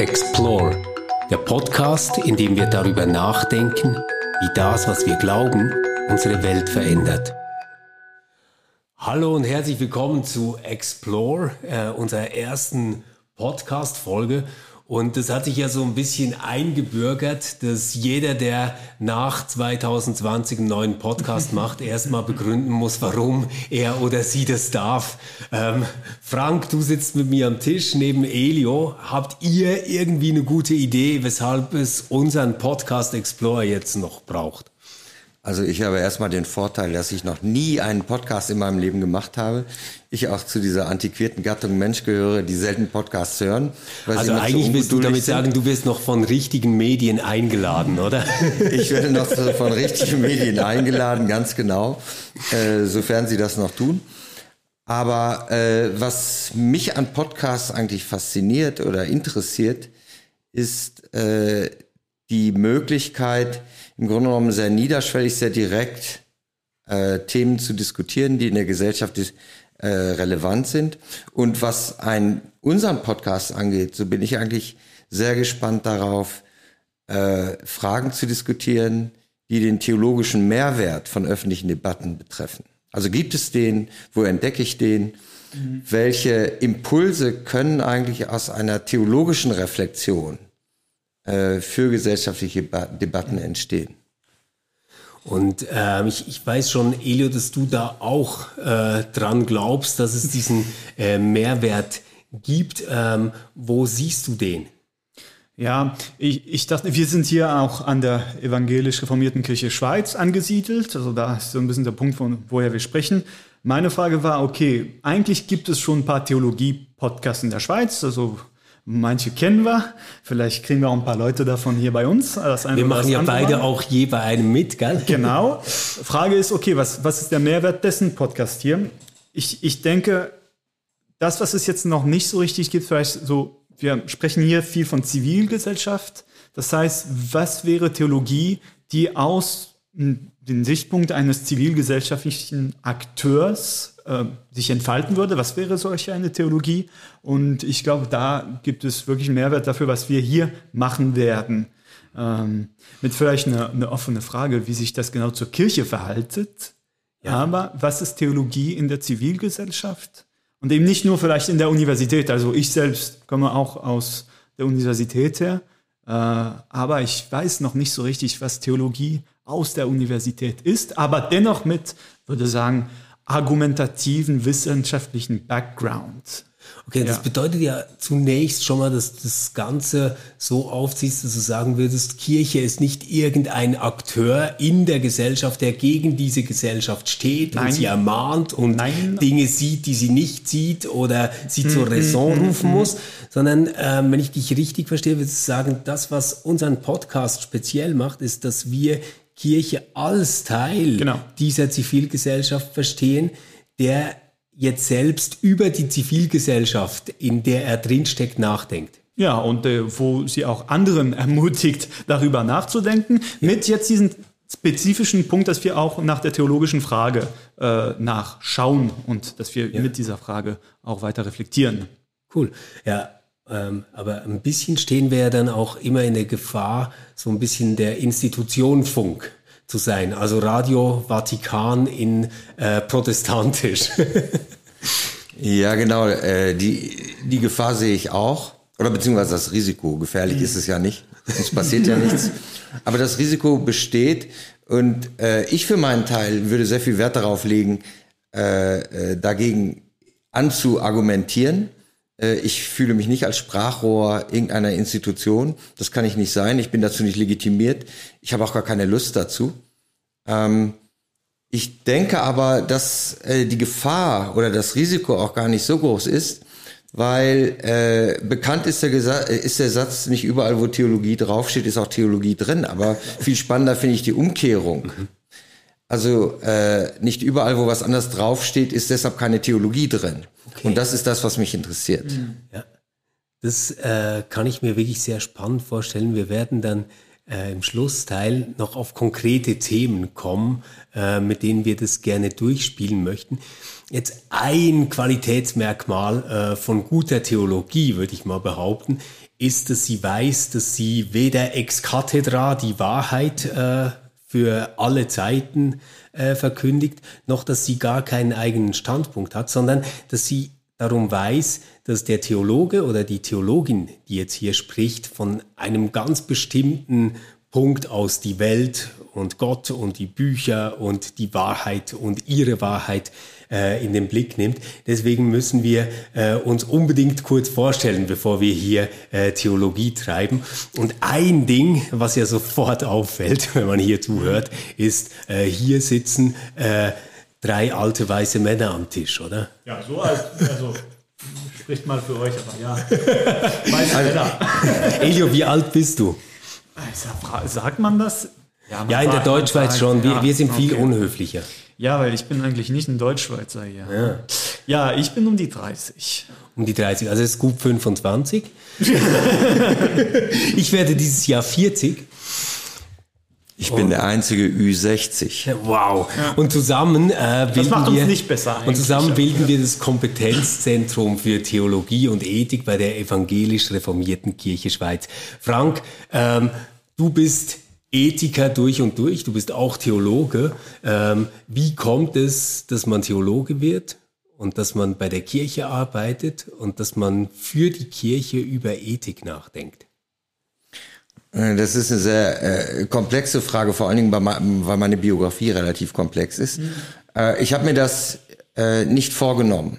Explore, der Podcast, in dem wir darüber nachdenken, wie das, was wir glauben, unsere Welt verändert. Hallo und herzlich willkommen zu Explore, äh, unserer ersten Podcast-Folge. Und das hat sich ja so ein bisschen eingebürgert, dass jeder, der nach 2020 einen neuen Podcast macht, erstmal begründen muss, warum er oder sie das darf. Ähm, Frank, du sitzt mit mir am Tisch neben Elio. Habt ihr irgendwie eine gute Idee, weshalb es unseren Podcast Explorer jetzt noch braucht? Also ich habe erstmal den Vorteil, dass ich noch nie einen Podcast in meinem Leben gemacht habe. Ich auch zu dieser antiquierten Gattung Mensch gehöre, die selten Podcasts hören. Also eigentlich so willst du damit sind. sagen, du wirst noch von richtigen Medien eingeladen, oder? ich werde noch von richtigen Medien eingeladen, ganz genau, äh, sofern sie das noch tun. Aber äh, was mich an Podcasts eigentlich fasziniert oder interessiert, ist äh, die Möglichkeit, im Grunde genommen sehr niederschwellig, sehr direkt äh, Themen zu diskutieren, die in der Gesellschaft äh, relevant sind. Und was ein, unseren Podcast angeht, so bin ich eigentlich sehr gespannt darauf, äh, Fragen zu diskutieren, die den theologischen Mehrwert von öffentlichen Debatten betreffen. Also gibt es den, wo entdecke ich den? Mhm. Welche Impulse können eigentlich aus einer theologischen Reflexion äh, für gesellschaftliche Debatten entstehen. Und ähm, ich, ich weiß schon, Elio, dass du da auch äh, dran glaubst, dass es diesen äh, Mehrwert gibt. Ähm, wo siehst du den? Ja, ich, ich dachte, wir sind hier auch an der evangelisch reformierten Kirche Schweiz angesiedelt. Also da ist so ein bisschen der Punkt, von woher wir sprechen. Meine Frage war, okay, eigentlich gibt es schon ein paar Theologie-Podcasts in der Schweiz. Also Manche kennen wir. Vielleicht kriegen wir auch ein paar Leute davon hier bei uns. wir machen ja beide Mal. auch je bei einem mit, gell? Genau. Frage ist, okay, was, was ist der Mehrwert dessen Podcast hier? Ich, ich denke, das, was es jetzt noch nicht so richtig gibt, vielleicht so, wir sprechen hier viel von Zivilgesellschaft. Das heißt, was wäre Theologie, die aus den Sichtpunkt eines zivilgesellschaftlichen Akteurs äh, sich entfalten würde. Was wäre solch eine Theologie? Und ich glaube, da gibt es wirklich einen Mehrwert dafür, was wir hier machen werden. Ähm, mit vielleicht eine, eine offene Frage, wie sich das genau zur Kirche verhaltet. Ja. Aber was ist Theologie in der Zivilgesellschaft? Und eben nicht nur vielleicht in der Universität. Also ich selbst komme auch aus der Universität her. Äh, aber ich weiß noch nicht so richtig, was Theologie aus der Universität ist, aber dennoch mit, würde sagen, argumentativen wissenschaftlichen Background. Okay, das ja. bedeutet ja zunächst schon mal, dass das Ganze so aufziehst, dass du sagen würdest, Kirche ist nicht irgendein Akteur in der Gesellschaft, der gegen diese Gesellschaft steht Nein. und sie ermahnt und Nein. Dinge sieht, die sie nicht sieht oder sie zur mhm, Raison mhm, rufen mhm. muss, sondern ähm, wenn ich dich richtig verstehe, würdest du sagen, das, was unseren Podcast speziell macht, ist, dass wir Kirche als Teil genau. dieser Zivilgesellschaft verstehen, der jetzt selbst über die Zivilgesellschaft, in der er drinsteckt, nachdenkt. Ja, und äh, wo sie auch anderen ermutigt, darüber nachzudenken, ja. mit jetzt diesem spezifischen Punkt, dass wir auch nach der theologischen Frage äh, nachschauen und dass wir ja. mit dieser Frage auch weiter reflektieren. Cool. Ja, ähm, aber ein bisschen stehen wir ja dann auch immer in der Gefahr, so ein bisschen der Institution Funk zu sein. Also Radio Vatikan in äh, protestantisch. ja, genau. Äh, die, die Gefahr sehe ich auch. Oder beziehungsweise das Risiko. Gefährlich mhm. ist es ja nicht. Es passiert ja nichts. Aber das Risiko besteht. Und äh, ich für meinen Teil würde sehr viel Wert darauf legen, äh, äh, dagegen anzuargumentieren ich fühle mich nicht als Sprachrohr irgendeiner Institution. Das kann ich nicht sein. Ich bin dazu nicht legitimiert. Ich habe auch gar keine Lust dazu. Ähm, ich denke aber, dass äh, die Gefahr oder das Risiko auch gar nicht so groß ist, weil äh, bekannt ist der, ist der Satz, nicht überall, wo Theologie draufsteht, ist auch Theologie drin. Aber viel spannender finde ich die Umkehrung. Mhm. Also äh, nicht überall, wo was anderes draufsteht, ist deshalb keine Theologie drin. Okay. Und das ist das, was mich interessiert. Mhm. Ja. Das äh, kann ich mir wirklich sehr spannend vorstellen. Wir werden dann äh, im Schlussteil noch auf konkrete Themen kommen, äh, mit denen wir das gerne durchspielen möchten. Jetzt ein Qualitätsmerkmal äh, von guter Theologie, würde ich mal behaupten, ist, dass sie weiß, dass sie weder ex cathedra die Wahrheit äh, für alle Zeiten äh, verkündigt, noch dass sie gar keinen eigenen Standpunkt hat, sondern dass sie darum weiß, dass der Theologe oder die Theologin, die jetzt hier spricht, von einem ganz bestimmten Punkt aus die Welt und Gott und die Bücher und die Wahrheit und ihre Wahrheit äh, in den Blick nimmt. Deswegen müssen wir äh, uns unbedingt kurz vorstellen, bevor wir hier äh, Theologie treiben. Und ein Ding, was ja sofort auffällt, wenn man hier zuhört, ist, äh, hier sitzen äh, drei alte weiße Männer am Tisch, oder? Ja, so alt, also spricht mal für euch, aber ja. Weiße Männer. Elio, wie alt bist du? Sagt man das? Ja, ja in der Deutschschweiz schon. Wir, wir sind viel okay. unhöflicher. Ja, weil ich bin eigentlich nicht ein Deutschschweizer hier. Ja. ja, ich bin um die 30. Um die 30, also ist gut 25. ich werde dieses Jahr 40. Ich bin der einzige Ü60. Wow. Ja. Und zusammen äh, bilden wir nicht besser und zusammen bilden wir das Kompetenzzentrum für Theologie und Ethik bei der evangelisch reformierten Kirche Schweiz. Frank, ähm, du bist Ethiker durch und durch, du bist auch Theologe. Ähm, wie kommt es, dass man Theologe wird und dass man bei der Kirche arbeitet und dass man für die Kirche über Ethik nachdenkt? Äh, das ist eine sehr äh, komplexe Frage, vor allen Dingen, weil meine Biografie relativ komplex ist. Mhm. Äh, ich habe mir das äh, nicht vorgenommen.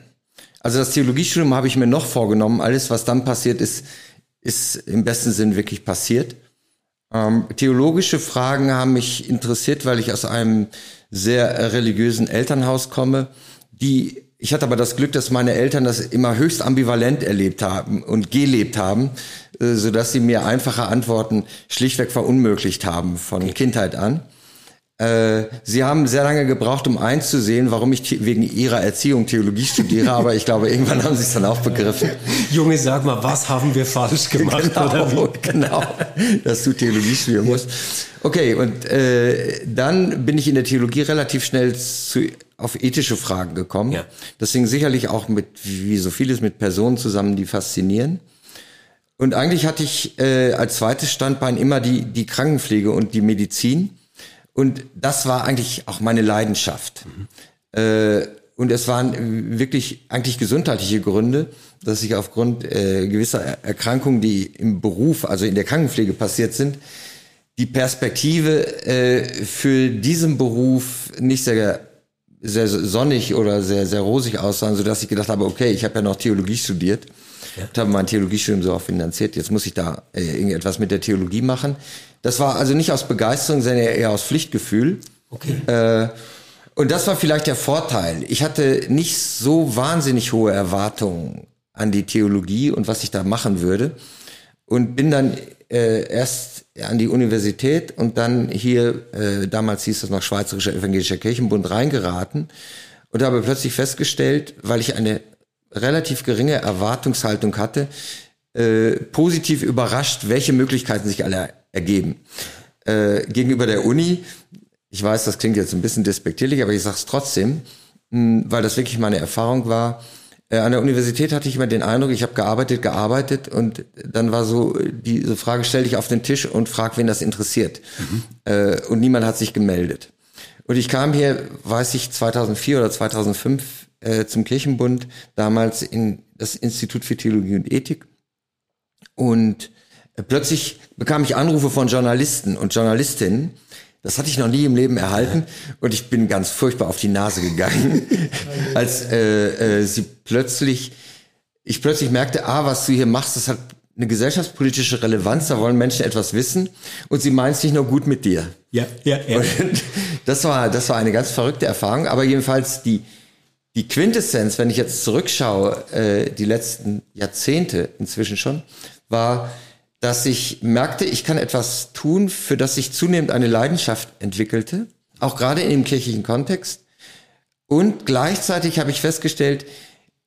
Also das Theologiestudium habe ich mir noch vorgenommen. Alles, was dann passiert ist, ist im besten Sinn wirklich passiert. Ähm, theologische Fragen haben mich interessiert, weil ich aus einem sehr religiösen Elternhaus komme, die ich hatte aber das Glück, dass meine Eltern das immer höchst ambivalent erlebt haben und gelebt haben, äh, so dass sie mir einfache Antworten schlichtweg verunmöglicht haben von Kindheit an. Äh, sie haben sehr lange gebraucht, um einzusehen, warum ich wegen ihrer Erziehung Theologie studiere, aber ich glaube, irgendwann haben sie es dann auch begriffen. Junge, sag mal, was haben wir falsch gemacht? genau, genau, dass du Theologie studieren musst. Okay, und äh, dann bin ich in der Theologie relativ schnell zu, auf ethische Fragen gekommen. Ja. Das hing sicherlich auch mit, wie so vieles, mit Personen zusammen, die faszinieren. Und eigentlich hatte ich äh, als zweites Standbein immer die, die Krankenpflege und die Medizin. Und das war eigentlich auch meine Leidenschaft. Mhm. Und es waren wirklich eigentlich gesundheitliche Gründe, dass ich aufgrund äh, gewisser Erkrankungen, die im Beruf, also in der Krankenpflege passiert sind, die Perspektive äh, für diesen Beruf nicht sehr sehr sonnig oder sehr sehr rosig aussahen, so dass ich gedacht habe, okay, ich habe ja noch Theologie studiert ja. und habe mein Theologiestudium so auch finanziert. Jetzt muss ich da äh, irgendetwas mit der Theologie machen. Das war also nicht aus Begeisterung, sondern eher aus Pflichtgefühl. Okay. Äh, und das war vielleicht der Vorteil. Ich hatte nicht so wahnsinnig hohe Erwartungen an die Theologie und was ich da machen würde. Und bin dann äh, erst an die Universität und dann hier, äh, damals hieß das noch Schweizerischer Evangelischer Kirchenbund, reingeraten und habe plötzlich festgestellt, weil ich eine relativ geringe Erwartungshaltung hatte, äh, positiv überrascht, welche Möglichkeiten sich alle ergeben. Äh, gegenüber der Uni, ich weiß, das klingt jetzt ein bisschen despektierlich, aber ich sage es trotzdem, mh, weil das wirklich meine Erfahrung war. Äh, an der Universität hatte ich immer den Eindruck, ich habe gearbeitet, gearbeitet und dann war so diese Frage, stell dich auf den Tisch und frag, wen das interessiert. Mhm. Äh, und niemand hat sich gemeldet. Und ich kam hier, weiß ich, 2004 oder 2005 äh, zum Kirchenbund, damals in das Institut für Theologie und Ethik. Und äh, plötzlich bekam ich Anrufe von Journalisten und Journalistinnen. Das hatte ich noch nie im Leben erhalten und ich bin ganz furchtbar auf die Nase gegangen, als äh, äh, sie plötzlich, ich plötzlich merkte, ah, was du hier machst, das hat eine gesellschaftspolitische Relevanz, da wollen Menschen etwas wissen und sie meinen es nicht nur gut mit dir. Ja, ja, ja. Und das war, das war eine ganz verrückte Erfahrung, aber jedenfalls die, die Quintessenz, wenn ich jetzt zurückschaue, äh, die letzten Jahrzehnte inzwischen schon, war, dass ich merkte, ich kann etwas tun, für das sich zunehmend eine Leidenschaft entwickelte, auch gerade in dem kirchlichen Kontext. Und gleichzeitig habe ich festgestellt,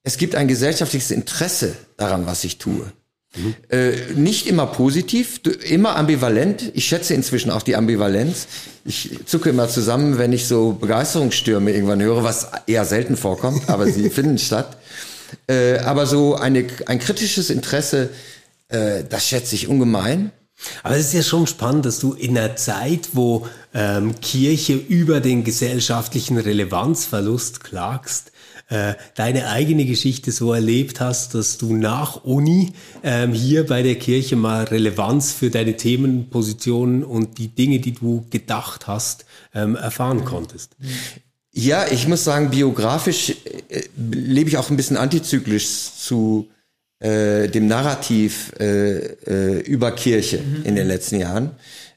es gibt ein gesellschaftliches Interesse daran, was ich tue. Äh, nicht immer positiv, immer ambivalent. Ich schätze inzwischen auch die Ambivalenz. Ich zucke immer zusammen, wenn ich so Begeisterungsstürme irgendwann höre, was eher selten vorkommt, aber sie finden statt. Äh, aber so eine, ein kritisches Interesse, äh, das schätze ich ungemein. Aber es ist ja schon spannend, dass du in einer Zeit, wo ähm, Kirche über den gesellschaftlichen Relevanzverlust klagst, äh, deine eigene Geschichte so erlebt hast, dass du nach Uni ähm, hier bei der Kirche mal Relevanz für deine Themenpositionen und die Dinge, die du gedacht hast, ähm, erfahren konntest. Ja, ich muss sagen, biografisch äh, lebe ich auch ein bisschen antizyklisch zu äh, dem Narrativ äh, äh, über Kirche mhm. in den letzten Jahren.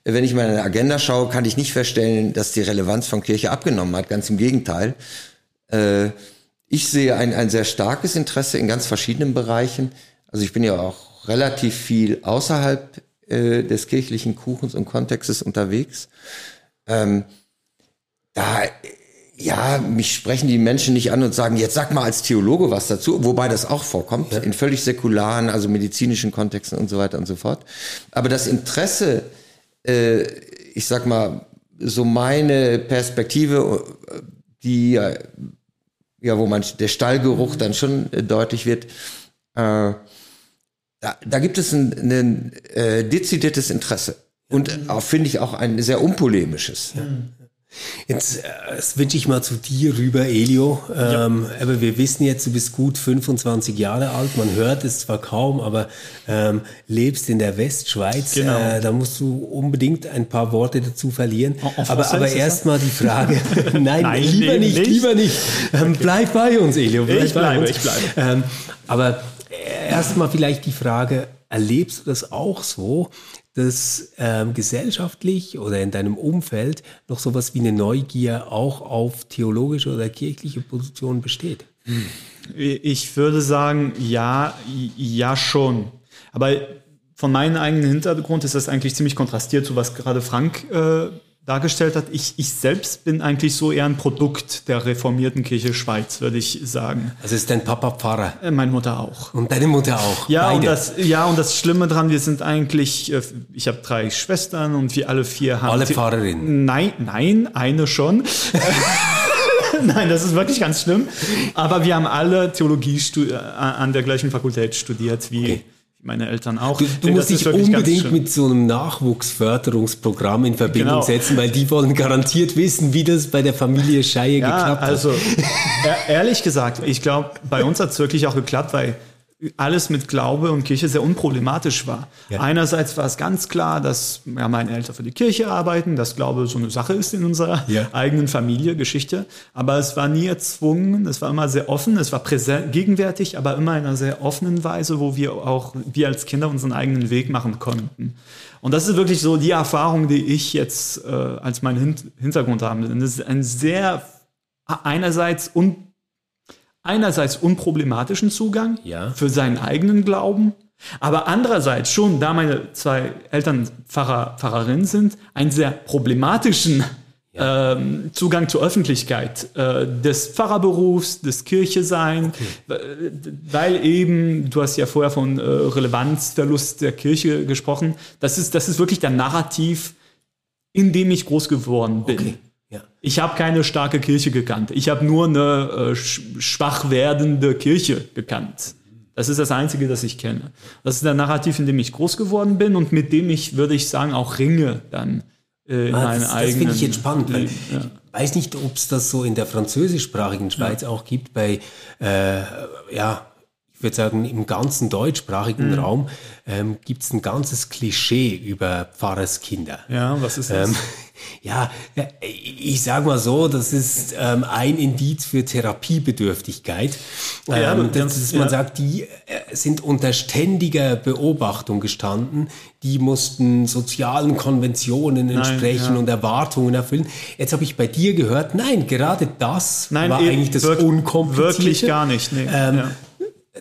Wenn ich meine Agenda schaue, kann ich nicht feststellen, dass die Relevanz von Kirche abgenommen hat. Ganz im Gegenteil. Äh, ich sehe ein, ein sehr starkes Interesse in ganz verschiedenen Bereichen. Also ich bin ja auch relativ viel außerhalb äh, des kirchlichen Kuchens und Kontextes unterwegs. Ähm, da, ja, mich sprechen die Menschen nicht an und sagen, jetzt sag mal als Theologe was dazu, wobei das auch vorkommt, ja. in völlig säkularen, also medizinischen Kontexten und so weiter und so fort. Aber das Interesse, äh, ich sag mal, so meine Perspektive, äh, die ja, wo man der Stallgeruch dann schon äh, deutlich wird. Äh, da, da gibt es ein, ein äh, dezidiertes Interesse und auch finde ich auch ein sehr unpolemisches. Ja. Jetzt äh, switche ich mal zu dir rüber, Elio. Ähm, ja. Aber wir wissen jetzt, du bist gut 25 Jahre alt. Man hört es zwar kaum, aber ähm, lebst in der Westschweiz. Genau. Äh, da musst du unbedingt ein paar Worte dazu verlieren. Auf aber aber erstmal die Frage. Nein, Nein, lieber nicht, nicht, lieber nicht. Ähm, okay. Bleib bei uns, Elio. Bleib ich bleibe, uns. ich bleibe. Ähm, aber erstmal vielleicht die Frage, erlebst du das auch so, dass ähm, gesellschaftlich oder in deinem Umfeld noch sowas wie eine Neugier auch auf theologische oder kirchliche Positionen besteht? Ich würde sagen, ja, ja schon. Aber von meinem eigenen Hintergrund ist das eigentlich ziemlich kontrastiert zu was gerade Frank äh, dargestellt hat. Ich, ich selbst bin eigentlich so eher ein Produkt der reformierten Kirche Schweiz, würde ich sagen. Also ist dein Papa Pfarrer? Äh, meine Mutter auch. Und deine Mutter auch? Ja, und das, ja, und das Schlimme dran, wir sind eigentlich, äh, ich habe drei Schwestern und wir alle vier haben... Alle Pfarrerinnen? Nein, nein, eine schon. Nein, das ist wirklich ganz schlimm. Aber wir haben alle Theologie äh, an der gleichen Fakultät studiert wie... Okay meine Eltern auch. Du, du musst dich unbedingt mit so einem Nachwuchsförderungsprogramm in Verbindung genau. setzen, weil die wollen garantiert wissen, wie das bei der Familie Scheier ja, geklappt hat. Also ehrlich gesagt, ich glaube, bei uns hat es wirklich auch geklappt, weil alles mit Glaube und Kirche sehr unproblematisch war. Ja. Einerseits war es ganz klar, dass ja, meine Eltern für die Kirche arbeiten, dass Glaube so eine Sache ist in unserer ja. eigenen Familie, Geschichte. Aber es war nie erzwungen, es war immer sehr offen, es war präsent, gegenwärtig, aber immer in einer sehr offenen Weise, wo wir auch, wir als Kinder unseren eigenen Weg machen konnten. Und das ist wirklich so die Erfahrung, die ich jetzt äh, als meinen Hintergrund habe. Das ist ein sehr einerseits un einerseits unproblematischen Zugang ja. für seinen eigenen Glauben, aber andererseits schon, da meine zwei Eltern Pfarrer, Pfarrerinnen sind, einen sehr problematischen ja. ähm, Zugang zur Öffentlichkeit äh, des Pfarrerberufs, des Kirchesein, okay. weil eben, du hast ja vorher von äh, Relevanzverlust der Kirche gesprochen, das ist, das ist wirklich der Narrativ, in dem ich groß geworden bin. Okay. Ja. Ich habe keine starke Kirche gekannt. Ich habe nur eine äh, schwach werdende Kirche gekannt. Das ist das Einzige, das ich kenne. Das ist der Narrativ, in dem ich groß geworden bin und mit dem ich, würde ich sagen, auch ringe dann äh, in ah, meinen das, eigenen. Das finde ich jetzt spannend, weil ja. ich weiß nicht, ob es das so in der französischsprachigen Schweiz ja. auch gibt, bei äh, ja, ich würde sagen, im ganzen deutschsprachigen mhm. Raum ähm, gibt es ein ganzes Klischee über Pfarrerskinder. Ja, was ist das? Ähm, ja, äh, ich sage mal so, das ist ähm, ein Indiz für Therapiebedürftigkeit. Ja, ähm, das ist, man ja. sagt, die äh, sind unter ständiger Beobachtung gestanden. Die mussten sozialen Konventionen entsprechen nein, ja. und Erwartungen erfüllen. Jetzt habe ich bei dir gehört, nein, gerade das nein, war eigentlich das wirklich, Unkomplizierte. Wirklich gar nicht. Nee. Ähm,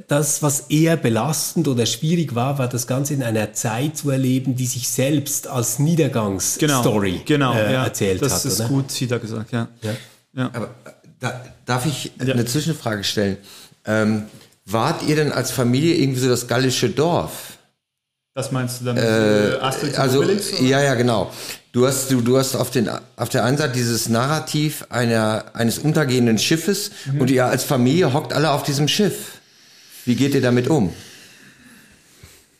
das, was eher belastend oder schwierig war, war das Ganze in einer Zeit zu erleben, die sich selbst als Niedergangsstory genau, genau, äh, ja, erzählt das hat. Das ist oder? gut wieder gesagt, ja. ja. ja. Aber äh, da, darf ich ja. eine Zwischenfrage stellen? Ähm, wart ihr denn als Familie irgendwie so das gallische Dorf? Was meinst du damit? Äh, Asterix also, oder? ja, ja, genau. Du hast, du, du hast auf, den, auf der einen Seite dieses Narrativ einer, eines untergehenden Schiffes Mhm. und ihr als Familie hockt alle auf diesem Schiff. Wie geht ihr damit um?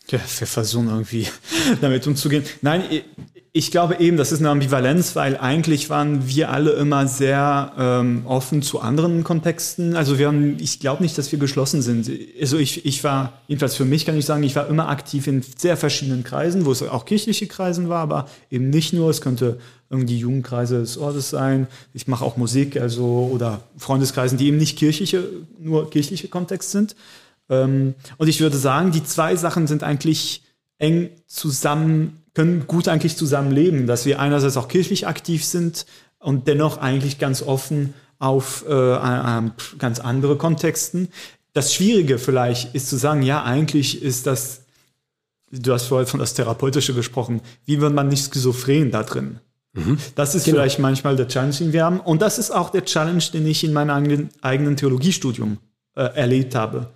Ja, wir versuchen irgendwie damit umzugehen. Nein, ich- glaube eben, das ist eine Ambivalenz, weil eigentlich waren wir alle immer sehr ähm, offen zu anderen Kontexten. Also wir haben, ich glaube nicht, dass wir geschlossen sind. Also ich, ich war, jedenfalls für mich kann ich sagen, ich war immer aktiv in sehr verschiedenen Kreisen, wo es auch kirchliche Kreisen war, aber eben nicht nur. Es könnte irgendwie Jugendkreise des Ortes sein. Ich mache auch Musik, also oder Freundeskreisen, die eben nicht kirchliche, nur kirchliche Kontext sind. Ähm, und ich würde sagen, die zwei Sachen sind eigentlich eng zusammen, können gut eigentlich zusammenleben, dass wir einerseits auch kirchlich aktiv sind und dennoch eigentlich ganz offen auf äh, äh, ganz andere Kontexten. Das Schwierige vielleicht ist zu sagen, ja, eigentlich ist das, du hast vorher von das Therapeutische gesprochen, wie wird man nicht schizophren da drin? Das ist vielleicht manchmal der Challenge, den wir haben. Und das ist auch der Challenge, den ich in meinem eigenen, eigenen Theologiestudium äh, erlebt habe.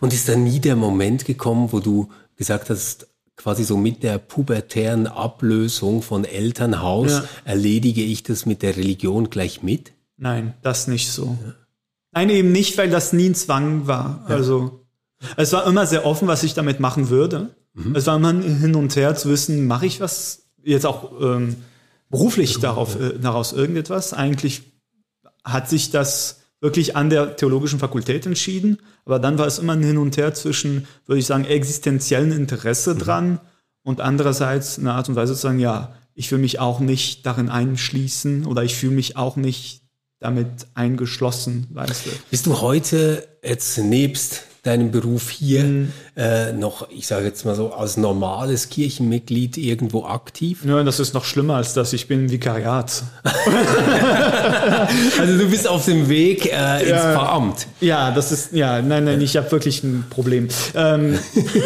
Und ist da nie der Moment gekommen, wo du gesagt hast, quasi so mit der pubertären Ablösung von Elternhaus Ja. erledige ich das mit der Religion gleich mit? Nein, das nicht so. Nein, eben nicht, weil das nie ein Zwang war. Also es war immer sehr offen, was ich damit machen würde. Es war immer hin und her zu wissen, mache ich was jetzt auch ähm, beruflich darauf, äh, daraus irgendetwas. Eigentlich hat sich das wirklich an der theologischen Fakultät entschieden, aber dann war es immer ein Hin und Her zwischen, würde ich sagen, existenziellen Interesse dran und andererseits eine Art und Weise zu sagen, ja, ich will mich auch nicht darin einschließen oder ich fühle mich auch nicht damit eingeschlossen, weißt du. Bist du heute jetzt nebst deinem Beruf hier Mhm. äh, noch, ich sage jetzt mal so, als normales Kirchenmitglied irgendwo aktiv? Ja, das ist noch schlimmer als das. Ich bin Vikariat. Also du bist auf dem Weg äh, ins Ja. Pfarramt. Ja, das ist, ja, nein, nein, ich habe wirklich ein Problem. Ähm,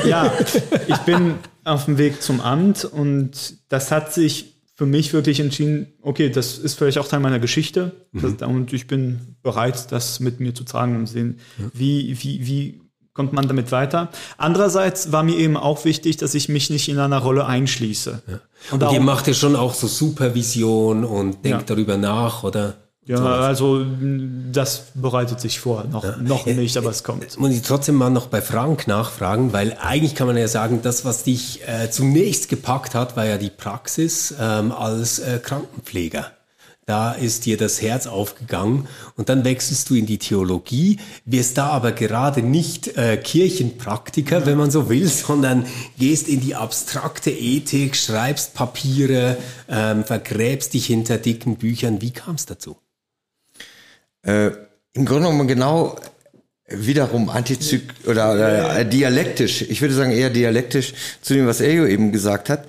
ja, ich bin auf dem Weg zum Amt und das hat sich für mich wirklich entschieden, okay, das ist vielleicht auch Teil meiner Geschichte das, und ich bin bereit, das mit mir zu tragen und sehen, wie, wie, wie kommt man damit weiter. Andererseits war mir eben auch wichtig, dass ich mich nicht in einer Rolle einschließe. Und Und darum- ihr macht ja schon auch so Supervision und denkt Ja. darüber nach, oder? ja, also mh, das bereitet sich vor, noch, noch nicht, aber es kommt. Muss ich trotzdem mal noch bei Frank nachfragen, weil eigentlich kann man ja sagen, das, was dich äh, zunächst gepackt hat, war ja die Praxis ähm, als äh, Krankenpfleger. Da ist dir das Herz aufgegangen und dann wechselst du in die Theologie, wirst da aber gerade nicht äh, Kirchenpraktiker, wenn man so will, sondern gehst in die abstrakte Ethik, schreibst Papiere, ähm, vergräbst dich hinter dicken Büchern. Wie kam es dazu? Äh, Im Grunde genommen genau wiederum antizyk oder, oder äh, dialektisch, ich würde sagen eher dialektisch zu dem, was Elio eben gesagt hat.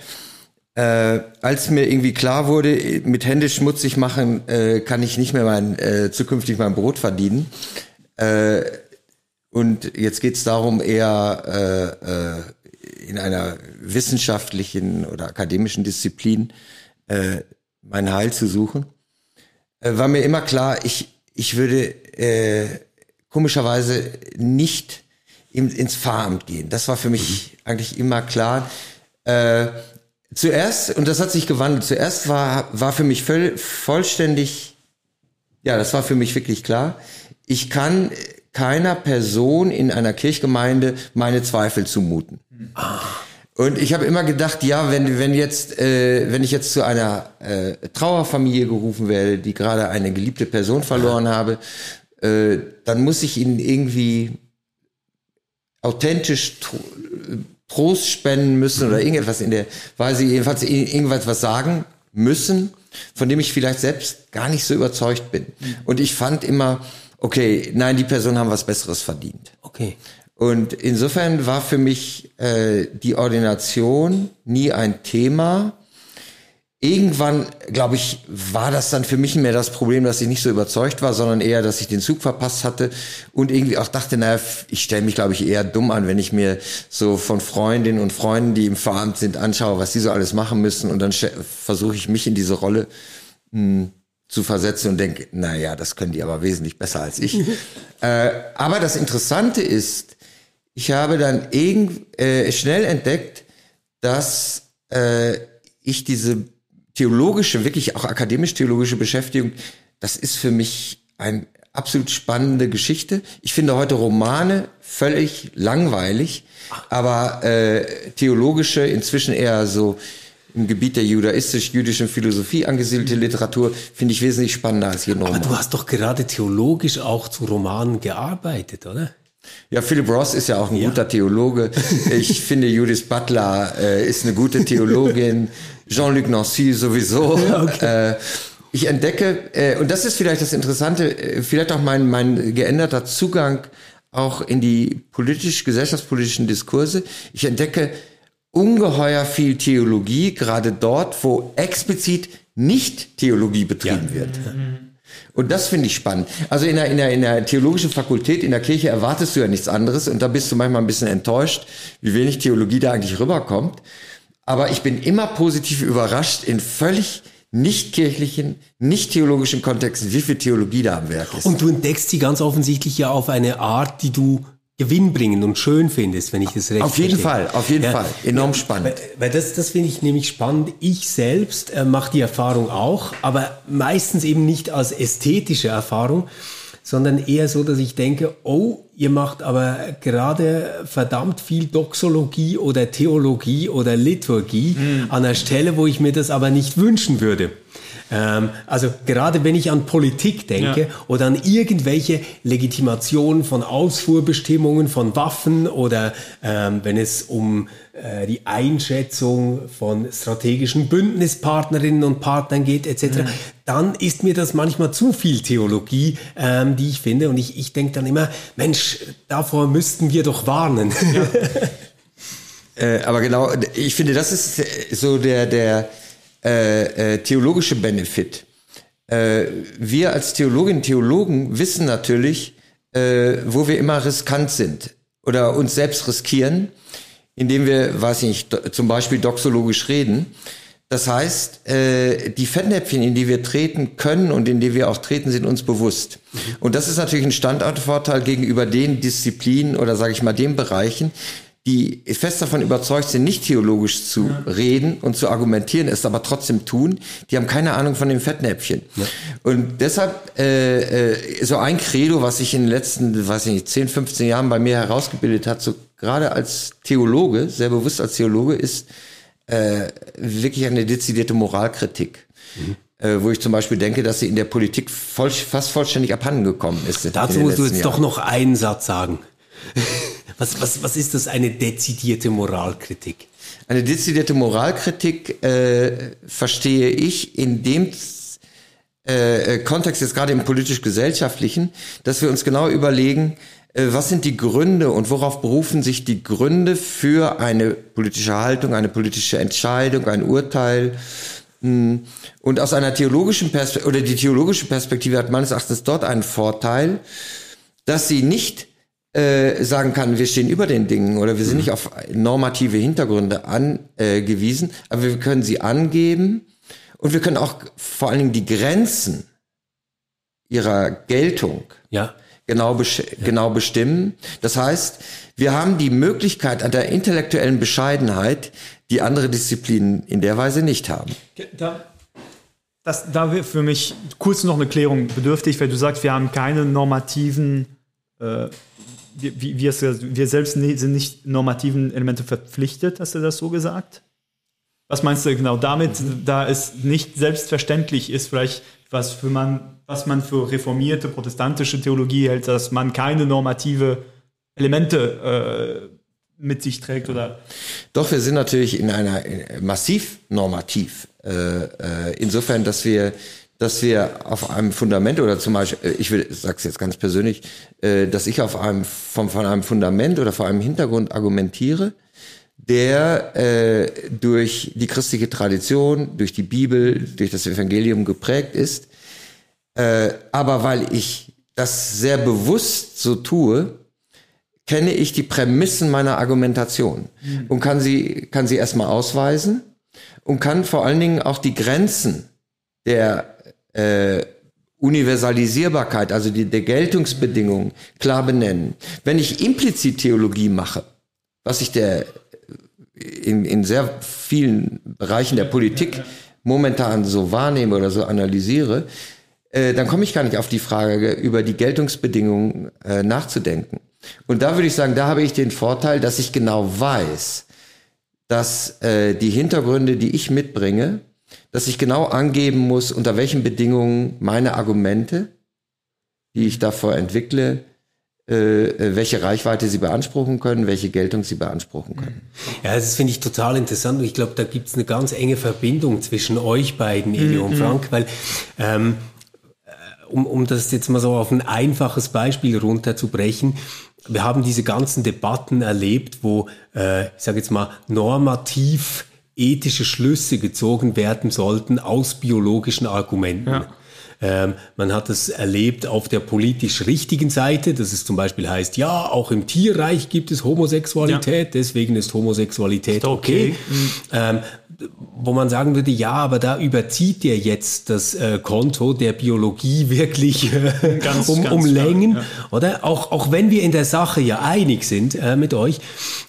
Äh, als mir irgendwie klar wurde, mit Hände schmutzig machen äh, kann ich nicht mehr mein äh, zukünftig mein Brot verdienen. Äh, und jetzt geht es darum, eher äh, äh, in einer wissenschaftlichen oder akademischen Disziplin äh, mein Heil zu suchen äh, war mir immer klar, ich, ich würde äh, komischerweise nicht im, ins Pfarramt gehen. Das war für mich eigentlich immer klar. Äh, zuerst, und das hat sich gewandelt, zuerst war, war für mich voll, vollständig, ja, das war für mich wirklich klar, ich kann keiner Person in einer Kirchgemeinde meine Zweifel zumuten. Und ich habe immer gedacht, ja, wenn wenn jetzt äh, wenn ich jetzt zu einer äh, Trauerfamilie gerufen werde, die gerade eine geliebte Person verloren habe, äh, dann muss ich ihnen irgendwie authentisch Tro Trost spenden müssen oder irgendetwas in der Weise, jedenfalls irgendwas was sagen müssen, von dem ich vielleicht selbst gar nicht so überzeugt bin. Und ich fand immer, okay, nein, die Personen haben was Besseres verdient. Okay. Und insofern war für mich äh, die Ordination nie ein Thema. Irgendwann, glaube ich, war das dann für mich mehr das Problem, dass ich nicht so überzeugt war, sondern eher, dass ich den Zug verpasst hatte und irgendwie auch dachte, naja, ich stelle mich, glaube ich, eher dumm an, wenn ich mir so von Freundinnen und Freunden, die im Pfarramt sind, anschaue, was die so alles machen müssen und dann versuche ich mich in diese Rolle mh, zu versetzen und denke, naja, das können die aber wesentlich besser als ich. äh, aber das Interessante ist, ich habe dann irgend, äh, schnell entdeckt, dass äh, ich diese theologische, wirklich auch akademisch-theologische Beschäftigung, das ist für mich ein absolut spannende Geschichte. Ich finde heute Romane völlig langweilig, aber äh, theologische, inzwischen eher so im Gebiet der judaistisch-jüdischen Philosophie angesiedelte Literatur finde ich wesentlich spannender als jeden Aber Roman. du hast doch gerade theologisch auch zu Romanen gearbeitet, oder? Ja, Philip Ross ist ja auch ein Ja. guter Theologe. Ich finde, Judith Butler äh, ist eine gute Theologin. Jean-Luc Nancy sowieso. äh, ich entdecke, äh, und das ist vielleicht das Interessante, äh, vielleicht auch mein, mein geänderter Zugang auch in die politisch-gesellschaftspolitischen Diskurse. Ich entdecke ungeheuer viel Theologie, gerade dort, wo explizit nicht Theologie betrieben wird. Und das finde ich spannend. Also in der, in, der, in der theologischen Fakultät, in der Kirche erwartest du ja nichts anderes und da bist du manchmal ein bisschen enttäuscht, wie wenig Theologie da eigentlich rüberkommt. Aber ich bin immer positiv überrascht in völlig nicht kirchlichen, nicht theologischen Kontexten, wie viel Theologie da am Werk ist. Und du entdeckst sie ganz offensichtlich ja auf eine Art, die du gewinnbringend und schön findest, wenn ich das recht auf jeden verstehe. Fall, auf jeden Ja. Fall. Enorm spannend. Weil, weil das, das finde ich nämlich spannend. Ich selbst äh, mache die Erfahrung auch, aber meistens eben nicht als ästhetische Erfahrung, sondern eher so, dass ich denke, oh, ihr macht aber gerade verdammt viel Doxologie oder Theologie oder Liturgie an einer Stelle, wo ich mir das aber nicht wünschen würde. Ähm, also gerade wenn ich an Politik denke Ja. oder an irgendwelche Legitimationen von Ausfuhrbestimmungen von Waffen oder ähm, wenn es um äh, die Einschätzung von strategischen Bündnispartnerinnen und Partnern geht etc., dann ist mir das manchmal zu viel Theologie, ähm, die ich finde. Und ich, ich denke dann immer, Mensch, davor müssten wir doch warnen. Äh, aber genau, ich finde, das ist äh, so der, der äh, äh, theologische Benefit. Äh, wir als Theologinnen und Theologen wissen natürlich, äh, wo wir immer riskant sind oder uns selbst riskieren, indem wir, weiß ich nicht, zum Beispiel doxologisch reden. Das heißt, äh, die Fettnäpfchen, in die wir treten können und in die wir auch treten, sind uns bewusst. Und das ist natürlich ein Standortvorteil gegenüber den Disziplinen oder sage ich mal den Bereichen, die fest davon überzeugt sind, nicht theologisch zu reden und zu argumentieren, es aber trotzdem tun, die haben keine Ahnung von dem Fettnäpfchen. Und deshalb äh, äh, so ein Credo, was sich in den letzten, weiß ich nicht, 10, 15 Jahren bei mir herausgebildet hat, so gerade als Theologe, sehr bewusst als Theologe, ist äh, wirklich eine dezidierte Moralkritik. Äh, wo ich zum Beispiel denke, dass sie in der Politik voll, fast vollständig abhanden gekommen ist. Dazu musst du jetzt doch Jahren. noch einen Satz sagen. Was, was, was ist das, eine dezidierte Moralkritik? Eine dezidierte Moralkritik äh, verstehe ich in dem äh, Kontext jetzt gerade im politisch-gesellschaftlichen, dass wir uns genau überlegen, äh, was sind die Gründe und worauf berufen sich die Gründe für eine politische Haltung, eine politische Entscheidung, ein Urteil. Mh. Und aus einer theologischen Perspektive, oder die theologische Perspektive hat meines Erachtens dort einen Vorteil, dass sie nicht äh, sagen kann, wir stehen über den Dingen oder wir sind nicht auf normative Hintergründe angewiesen, aber wir können sie angeben und wir können auch vor allen Dingen die Grenzen ihrer Geltung Ja. genau, besch genau bestimmen. Das heißt, wir haben die Möglichkeit an der intellektuellen Bescheidenheit, die andere Disziplinen in der Weise nicht haben. Da, das, da wäre für mich kurz noch eine Klärung bedürftig, weil du sagst, wir haben keine normativen, äh, wir, wir, wir selbst sind nicht normativen Elemente verpflichtet, hast du das so gesagt? Was meinst du genau damit, da es nicht selbstverständlich ist, vielleicht was für man, was man für reformierte protestantische Theologie hält, dass man keine normative Elemente äh, mit sich trägt oder Doch, wir sind natürlich in einer äh, massiv normativ. Äh, äh, insofern, dass wir, dass wir auf einem Fundament oder zum Beispiel, äh, ich will, sag's jetzt ganz persönlich, äh, dass ich auf einem von, von einem Fundament oder vor einem Hintergrund argumentiere, der äh, durch die christliche Tradition, durch die Bibel, durch das Evangelium geprägt ist. Äh, aber weil ich das sehr bewusst so tue, kenne ich die Prämissen meiner Argumentation und kann sie, kann sie erstmal ausweisen und kann vor allen Dingen auch die Grenzen der äh, Universalisierbarkeit, also die, der Geltungsbedingungen klar benennen. Wenn ich implizit Theologie mache, was ich der in, in sehr vielen Bereichen der Politik momentan so wahrnehme oder so analysiere, äh, dann komme ich gar nicht auf die Frage, über die Geltungsbedingungen äh, nachzudenken. Und da würde ich sagen, da habe ich den Vorteil, dass ich genau weiß, dass äh, die Hintergründe, die ich mitbringe, dass ich genau angeben muss, unter welchen Bedingungen meine Argumente, die ich davor entwickle, äh, äh, welche Reichweite sie beanspruchen können, welche Geltung sie beanspruchen können. Ja, das finde ich total interessant und ich glaube, da gibt es eine ganz enge Verbindung zwischen euch beiden, und mhm. Frank, weil ähm, äh, um, um das jetzt mal so auf ein einfaches Beispiel runterzubrechen, wir haben diese ganzen Debatten erlebt, wo, äh, ich sage jetzt mal, normativ ethische Schlüsse gezogen werden sollten aus biologischen Argumenten. Ja. Ähm, man hat es erlebt auf der politisch richtigen Seite, dass es zum Beispiel heißt, ja, auch im Tierreich gibt es Homosexualität, ja. deswegen ist Homosexualität ist okay. okay. Mhm. Ähm, wo man sagen würde, ja, aber da überzieht der jetzt das äh, Konto der Biologie wirklich äh, ganz, um, ganz um Längen, ja. oder? Auch, auch wenn wir in der Sache ja einig sind äh, mit euch.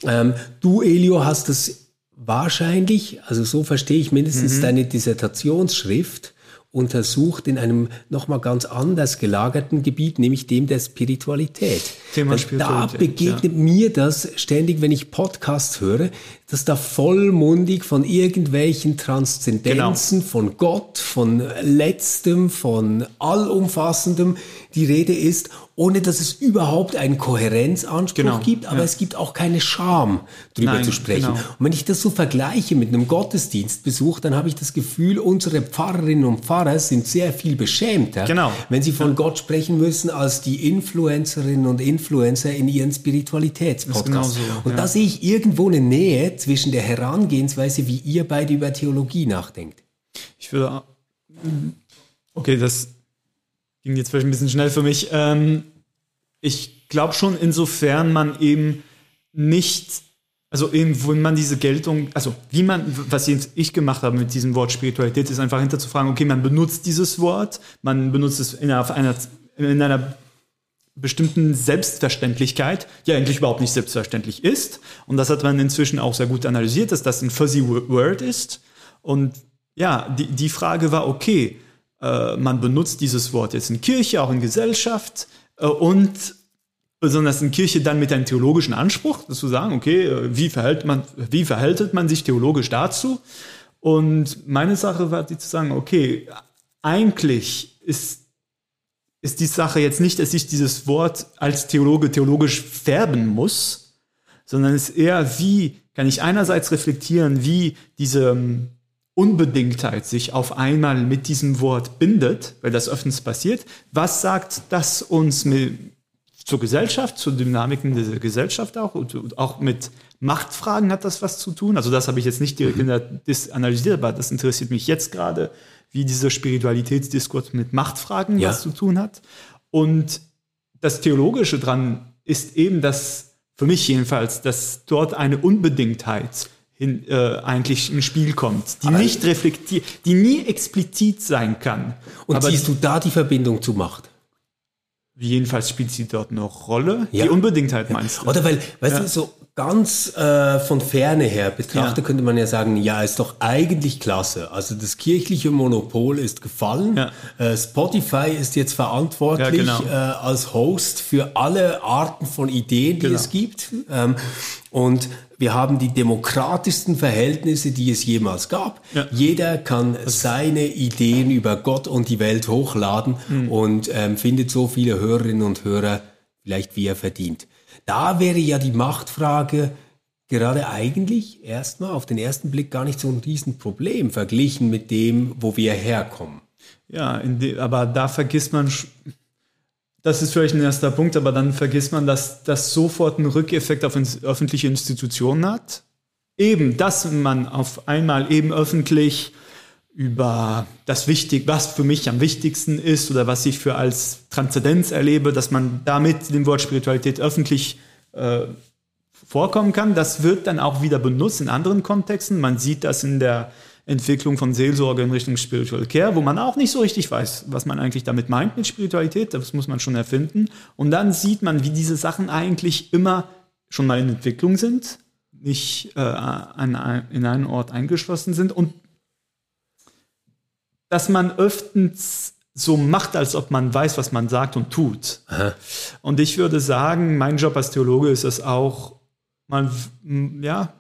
Ähm, du, Elio, hast es wahrscheinlich, also so verstehe ich mindestens mhm. deine Dissertationsschrift, untersucht in einem nochmal ganz anders gelagerten Gebiet, nämlich dem der Spiritualität. Thema Spiritualität da begegnet ja. mir das ständig, wenn ich Podcasts höre, dass da vollmundig von irgendwelchen Transzendenzen, genau. von Gott, von Letztem, von Allumfassendem die Rede ist, ohne dass es überhaupt einen Kohärenzanspruch genau. gibt, aber ja. es gibt auch keine Scham, darüber Nein, zu sprechen. Genau. Und wenn ich das so vergleiche mit einem Gottesdienstbesuch, dann habe ich das Gefühl, unsere Pfarrerinnen und Pfarrer sind sehr viel beschämter, genau. wenn sie von ja. Gott sprechen müssen, als die Influencerinnen und Influencer in ihren Spiritualitätspodcasts. Genau so, und ja. da sehe ich irgendwo eine Nähe zwischen der Herangehensweise, wie ihr beide über Theologie nachdenkt. Ich würde, okay, das ging jetzt vielleicht ein bisschen schnell für mich. Ähm, ich glaube schon, insofern man eben nicht, also eben, wenn man diese Geltung, also wie man, was ich gemacht habe mit diesem Wort Spiritualität, ist einfach hinterzufragen, okay, man benutzt dieses Wort, man benutzt es in einer, in einer bestimmten Selbstverständlichkeit, die eigentlich überhaupt nicht selbstverständlich ist. Und das hat man inzwischen auch sehr gut analysiert, dass das ein fuzzy word ist. Und ja, die, die Frage war, okay, äh, man benutzt dieses Wort jetzt in Kirche, auch in Gesellschaft äh, und besonders in Kirche dann mit einem theologischen Anspruch, zu sagen, okay, äh, wie verhält man, wie verhält man sich theologisch dazu? Und meine Sache war die zu sagen, okay, eigentlich ist ist die Sache jetzt nicht, dass ich dieses Wort als Theologe theologisch färben muss, sondern es ist eher, wie kann ich einerseits reflektieren, wie diese ähm, Unbedingtheit sich auf einmal mit diesem Wort bindet, weil das öfters passiert. Was sagt das uns mit, zur Gesellschaft, zur Dynamiken der Gesellschaft auch und auch mit Machtfragen hat das was zu tun? Also das habe ich jetzt nicht direkt in der Dis analysiert, aber das interessiert mich jetzt gerade, wie dieser Spiritualitätsdiskurs mit Machtfragen ja. was zu tun hat. Und das Theologische dran ist eben, dass, für mich jedenfalls, dass dort eine Unbedingtheit in, äh, eigentlich ins Spiel kommt, die Aber nicht reflektiert, die nie explizit sein kann. Und Aber siehst du da die Verbindung zu Macht? Jedenfalls spielt sie dort eine Rolle. Ja. Die Unbedingtheit meinst du? Oder weil, weißt ja. du, so ganz äh, von Ferne her betrachtet ja. könnte man ja sagen, ja, ist doch eigentlich klasse. Also das kirchliche Monopol ist gefallen. Ja. Äh, Spotify ist jetzt verantwortlich ja, genau. äh, als Host für alle Arten von Ideen, die genau. es gibt. Ähm, und wir haben die demokratischsten Verhältnisse, die es jemals gab. Ja. Jeder kann seine Ideen über Gott und die Welt hochladen mhm. und ähm, findet so viele Hörerinnen und Hörer, vielleicht wie er verdient. Da wäre ja die Machtfrage gerade eigentlich erstmal auf den ersten Blick gar nicht so ein Riesenproblem verglichen mit dem, wo wir herkommen. Ja, aber da vergisst man, das ist vielleicht ein erster Punkt, aber dann vergisst man, dass das sofort einen Rückeffekt auf öffentliche Institutionen hat. Eben, dass man auf einmal eben öffentlich über das Wichtig, was für mich am wichtigsten ist oder was ich für als Transzendenz erlebe, dass man damit dem Wort Spiritualität öffentlich äh, vorkommen kann. Das wird dann auch wieder benutzt in anderen Kontexten. Man sieht das in der Entwicklung von Seelsorge in Richtung Spiritual Care, wo man auch nicht so richtig weiß, was man eigentlich damit meint mit Spiritualität. Das muss man schon erfinden. Und dann sieht man, wie diese Sachen eigentlich immer schon mal in Entwicklung sind, nicht äh, an, in einen Ort eingeschlossen sind und dass man öfters so macht, als ob man weiß, was man sagt und tut. Aha. Und ich würde sagen, mein Job als Theologe ist es auch, mal, ja,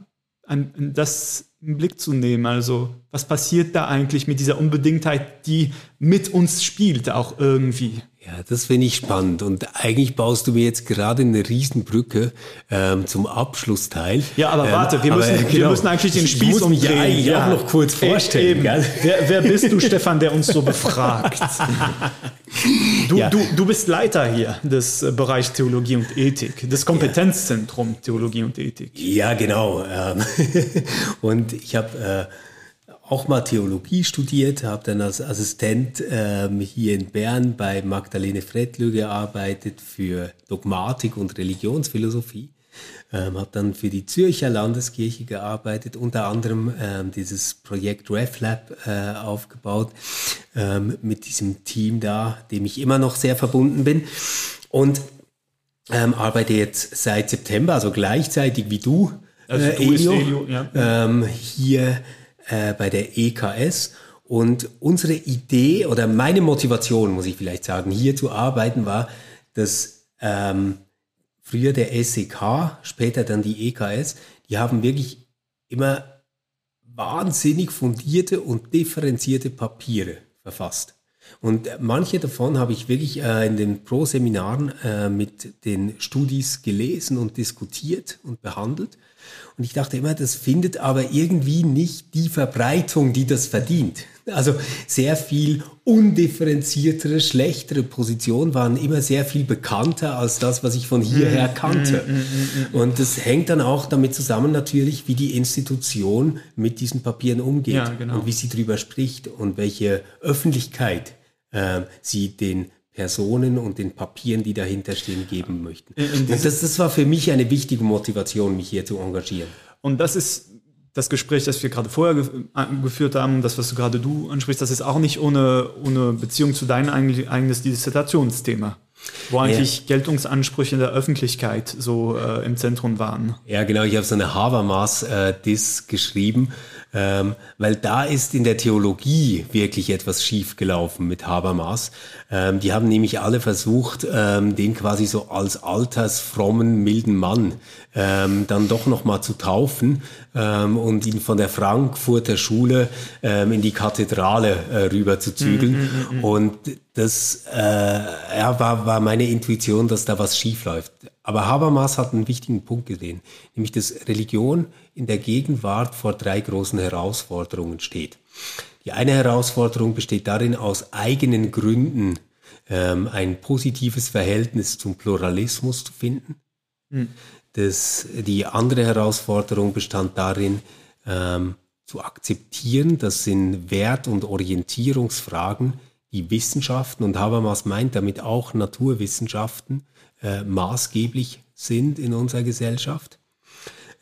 das im Blick zu nehmen. Also, was passiert da eigentlich mit dieser Unbedingtheit, die mit uns spielt, auch irgendwie? Ja, das finde ich spannend. Und eigentlich baust du mir jetzt gerade eine Riesenbrücke ähm, zum Abschlussteil. Ja, aber ähm, warte, wir, müssen, genau, wir müssen eigentlich den Spieß ich umdrehen. eigentlich ja. auch noch kurz e- vorstellen. Wer, wer, bist du, Stefan, der uns so befragt? Du, ja. du, du bist Leiter hier des äh, Bereichs Theologie und Ethik, des Kompetenzzentrum Theologie und Ethik. Ja, genau. Ähm, und ich habe... Äh, auch mal Theologie studiert, habe dann als Assistent ähm, hier in Bern bei Magdalene Frettlö gearbeitet für Dogmatik und Religionsphilosophie. Ähm, habe dann für die Zürcher Landeskirche gearbeitet, unter anderem ähm, dieses Projekt RefLab äh, aufgebaut ähm, mit diesem Team da, dem ich immer noch sehr verbunden bin. Und ähm, arbeite jetzt seit September, also gleichzeitig wie du, also äh, du Elio, Elio ja. ähm, hier äh, bei der EKS. Und unsere Idee oder meine Motivation, muss ich vielleicht sagen, hier zu arbeiten, war, dass ähm, früher der SEK, später dann die EKS, die haben wirklich immer wahnsinnig fundierte und differenzierte Papiere verfasst. Und manche davon habe ich wirklich äh, in den Pro-Seminaren äh, mit den Studis gelesen und diskutiert und behandelt. Und ich dachte immer, das findet aber irgendwie nicht die Verbreitung, die das verdient. Also sehr viel undifferenziertere, schlechtere Positionen waren immer sehr viel bekannter als das, was ich von hierher mm, kannte. Mm, mm, und das hängt dann auch damit zusammen natürlich, wie die Institution mit diesen Papieren umgeht ja, genau. und wie sie darüber spricht und welche Öffentlichkeit äh, sie den Personen und den Papieren, die dahinter stehen, geben möchten. Und das, das war für mich eine wichtige Motivation, mich hier zu engagieren. Und das ist das Gespräch, das wir gerade vorher äh, geführt haben, das, was du gerade du ansprichst, das ist auch nicht ohne, ohne Beziehung zu deinem eigenes Dissertationsthema. Wo eigentlich ja. Geltungsansprüche in der Öffentlichkeit so äh, im Zentrum waren. Ja, genau. Ich habe so eine Habermas-Diss äh, geschrieben ähm, weil da ist in der Theologie wirklich etwas schiefgelaufen mit Habermas. Ähm, die haben nämlich alle versucht, ähm, den quasi so als altersfrommen, milden Mann ähm, dann doch nochmal zu taufen ähm, und ihn von der Frankfurter Schule ähm, in die Kathedrale äh, rüber zu zügeln. Mm, mm, mm, und das äh, ja, war, war meine Intuition, dass da was schief läuft. Aber Habermas hat einen wichtigen Punkt gesehen, nämlich dass Religion in der Gegenwart vor drei großen Herausforderungen steht. Die eine Herausforderung besteht darin, aus eigenen Gründen ähm, ein positives Verhältnis zum Pluralismus zu finden. Mhm. Das, die andere Herausforderung bestand darin, ähm, zu akzeptieren, dass in Wert- und Orientierungsfragen die Wissenschaften, und Habermas meint damit auch Naturwissenschaften, äh, maßgeblich sind in unserer Gesellschaft.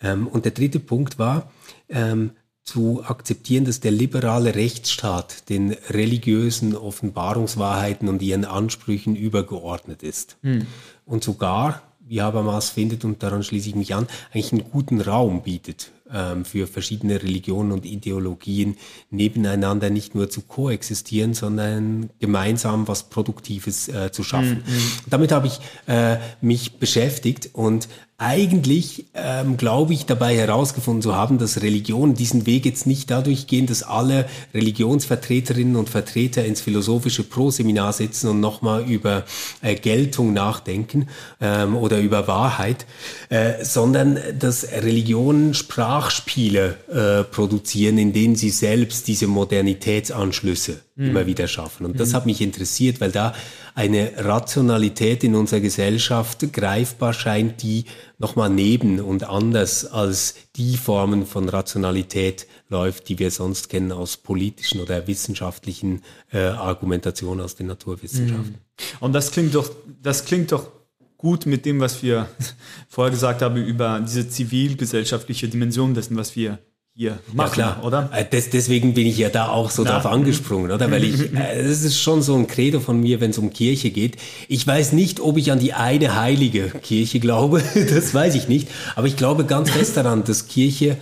Ähm, und der dritte Punkt war, ähm, zu akzeptieren, dass der liberale Rechtsstaat den religiösen Offenbarungswahrheiten und ihren Ansprüchen übergeordnet ist. Hm. Und sogar, wie Habermas findet, und daran schließe ich mich an, eigentlich einen guten Raum bietet ähm, für verschiedene Religionen und Ideologien nebeneinander nicht nur zu koexistieren, sondern gemeinsam was Produktives äh, zu schaffen. Mm, mm. Damit habe ich äh, mich beschäftigt und eigentlich ähm, glaube ich dabei herausgefunden zu haben, dass Religion diesen Weg jetzt nicht dadurch gehen, dass alle Religionsvertreterinnen und Vertreter ins philosophische Pro-Seminar sitzen und nochmal über äh, Geltung nachdenken ähm, oder über Wahrheit, äh, sondern dass Religionen Sprachspiele äh, produzieren, in denen sie selbst diese Modernitätsanschlüsse mhm. immer wieder schaffen. Und das mhm. hat mich interessiert, weil da eine Rationalität in unserer Gesellschaft greifbar scheint, die nochmal neben und anders als die Formen von Rationalität läuft, die wir sonst kennen aus politischen oder wissenschaftlichen äh, Argumentationen aus den Naturwissenschaften. Mhm. Und das klingt doch, das klingt doch gut mit dem, was wir vorher gesagt haben über diese zivilgesellschaftliche Dimension dessen, was wir hier machen, ja, klar. oder? Äh, des, deswegen bin ich ja da auch so Na. drauf angesprungen, oder? Weil ich, äh, das ist schon so ein Credo von mir, wenn es um Kirche geht. Ich weiß nicht, ob ich an die eine heilige Kirche glaube, das weiß ich nicht. Aber ich glaube ganz fest daran, dass Kirche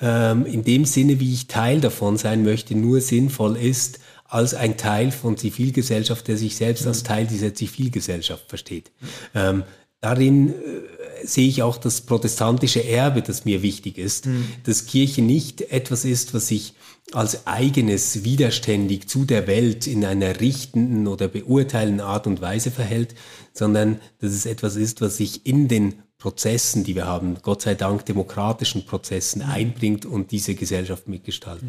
ähm, in dem Sinne, wie ich Teil davon sein möchte, nur sinnvoll ist als ein Teil von Zivilgesellschaft, der sich selbst als Teil dieser Zivilgesellschaft versteht. Ähm, darin äh, sehe ich auch das protestantische Erbe, das mir wichtig ist, dass Kirche nicht etwas ist, was sich als eigenes widerständig zu der Welt in einer richtenden oder beurteilenden Art und Weise verhält, sondern dass es etwas ist, was sich in den Prozessen, die wir haben, Gott sei Dank demokratischen Prozessen einbringt und diese Gesellschaft mitgestalten.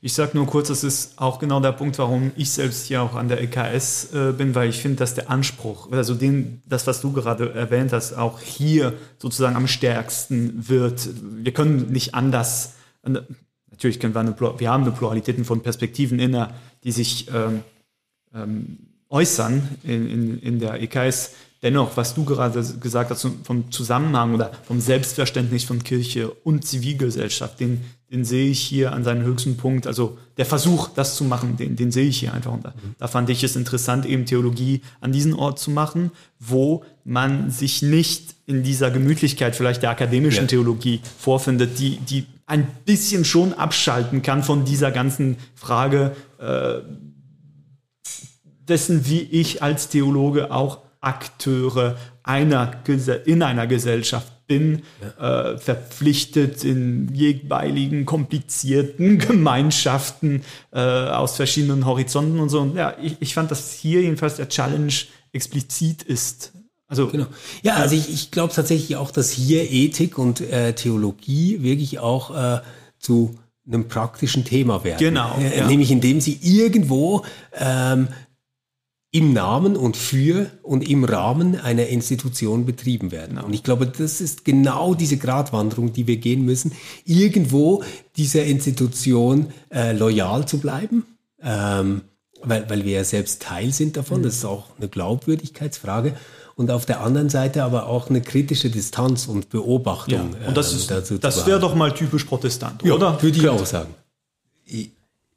Ich sage nur kurz, das ist auch genau der Punkt, warum ich selbst hier auch an der EKS äh, bin, weil ich finde, dass der Anspruch, also den, das, was du gerade erwähnt hast, auch hier sozusagen am stärksten wird. Wir können nicht anders, natürlich können wir eine, wir haben eine Pluralität von Perspektiven inne, die sich ähm, ähm, äußern in, in, in der EKS. Dennoch, was du gerade gesagt hast vom Zusammenhang oder vom Selbstverständnis von Kirche und Zivilgesellschaft, den, den sehe ich hier an seinem höchsten Punkt. Also der Versuch, das zu machen, den, den sehe ich hier einfach. Und da, da fand ich es interessant, eben Theologie an diesen Ort zu machen, wo man sich nicht in dieser Gemütlichkeit vielleicht der akademischen Ja. Theologie vorfindet, die, die ein bisschen schon abschalten kann von dieser ganzen Frage, äh, dessen, wie ich als Theologe auch Akteure einer, in einer Gesellschaft bin, äh, verpflichtet in jeweiligen komplizierten Gemeinschaften äh, aus verschiedenen Horizonten und so. Und ja, ich, ich fand, dass hier jedenfalls der Challenge explizit ist. Also Genau. Ja, also ich, ich glaube tatsächlich auch, dass hier Ethik und äh, Theologie wirklich auch äh, zu einem praktischen Thema werden. Genau, Äh, ja. Nämlich indem sie irgendwo ähm, im Namen und für und im Rahmen einer Institution betrieben werden. Und ich glaube, das ist genau diese Gratwanderung, die wir gehen müssen, irgendwo dieser Institution äh, loyal zu bleiben. Ähm, weil, weil wir ja selbst Teil sind davon. Das ist auch eine Glaubwürdigkeitsfrage. Und auf der anderen Seite aber auch eine kritische Distanz und Beobachtung. und das ähm, ist, das wäre doch mal typisch Protestant, ja, oder? Würde ich auch sagen.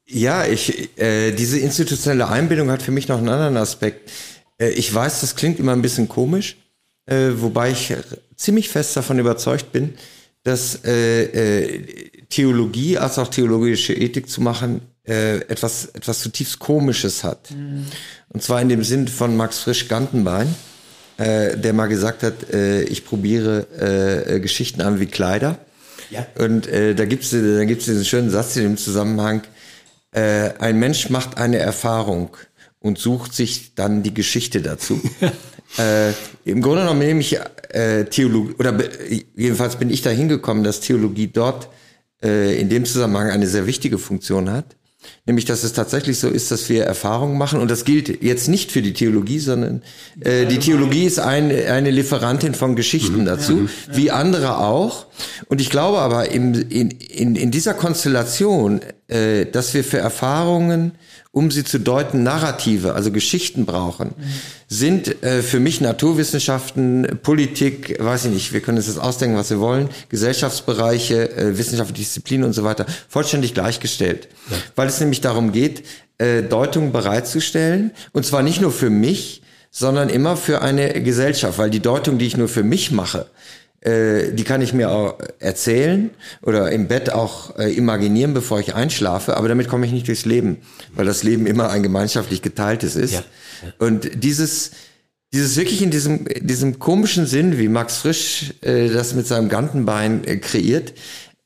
Ja, ich, äh, diese institutionelle Einbindung hat für mich noch einen anderen Aspekt. Äh, ich weiß, das klingt immer ein bisschen komisch, äh, wobei ich ziemlich fest davon überzeugt bin, dass äh, äh, Theologie als auch theologische Ethik zu machen äh, etwas, etwas zutiefst Komisches hat. Und zwar in dem Sinn von Max Frisch Gantenbein, äh, der mal gesagt hat, äh, ich probiere äh, Geschichten an wie Kleider. Ja. Und äh, da gibt's da gibt's diesen schönen Satz in dem Zusammenhang, äh, ein Mensch macht eine Erfahrung und sucht sich dann die Geschichte dazu. äh, Im Grunde genommen nehme ich äh, Theologie, oder jedenfalls bin ich da hingekommen, dass Theologie dort äh, in dem Zusammenhang eine sehr wichtige Funktion hat. Nämlich, dass es tatsächlich so ist, dass wir Erfahrungen machen. Und das gilt jetzt nicht für die Theologie, sondern äh, die Theologie ist eine, eine Lieferantin von Geschichten dazu, wie andere auch. Und ich glaube aber im, in, in, in dieser Konstellation, äh, dass wir für Erfahrungen, um sie zu deuten, Narrative, also Geschichten brauchen, sind äh, für mich Naturwissenschaften, Politik, weiß ich nicht, wir können uns das ausdenken, was wir wollen, Gesellschaftsbereiche, äh, wissenschaftliche Disziplinen und so weiter, vollständig gleichgestellt. Weil es nämlich darum geht, äh, Deutungen bereitzustellen, und zwar nicht nur für mich, sondern immer für eine Gesellschaft, weil die Deutung, die ich nur für mich mache, äh, die kann ich mir auch erzählen oder im Bett auch äh, imaginieren, bevor ich einschlafe, aber damit komme ich nicht durchs Leben, weil das Leben immer ein gemeinschaftlich geteiltes ist. Ja, Und dieses, dieses wirklich in diesem, diesem komischen Sinn, wie Max Frisch äh, das mit seinem Gantenbein äh, kreiert,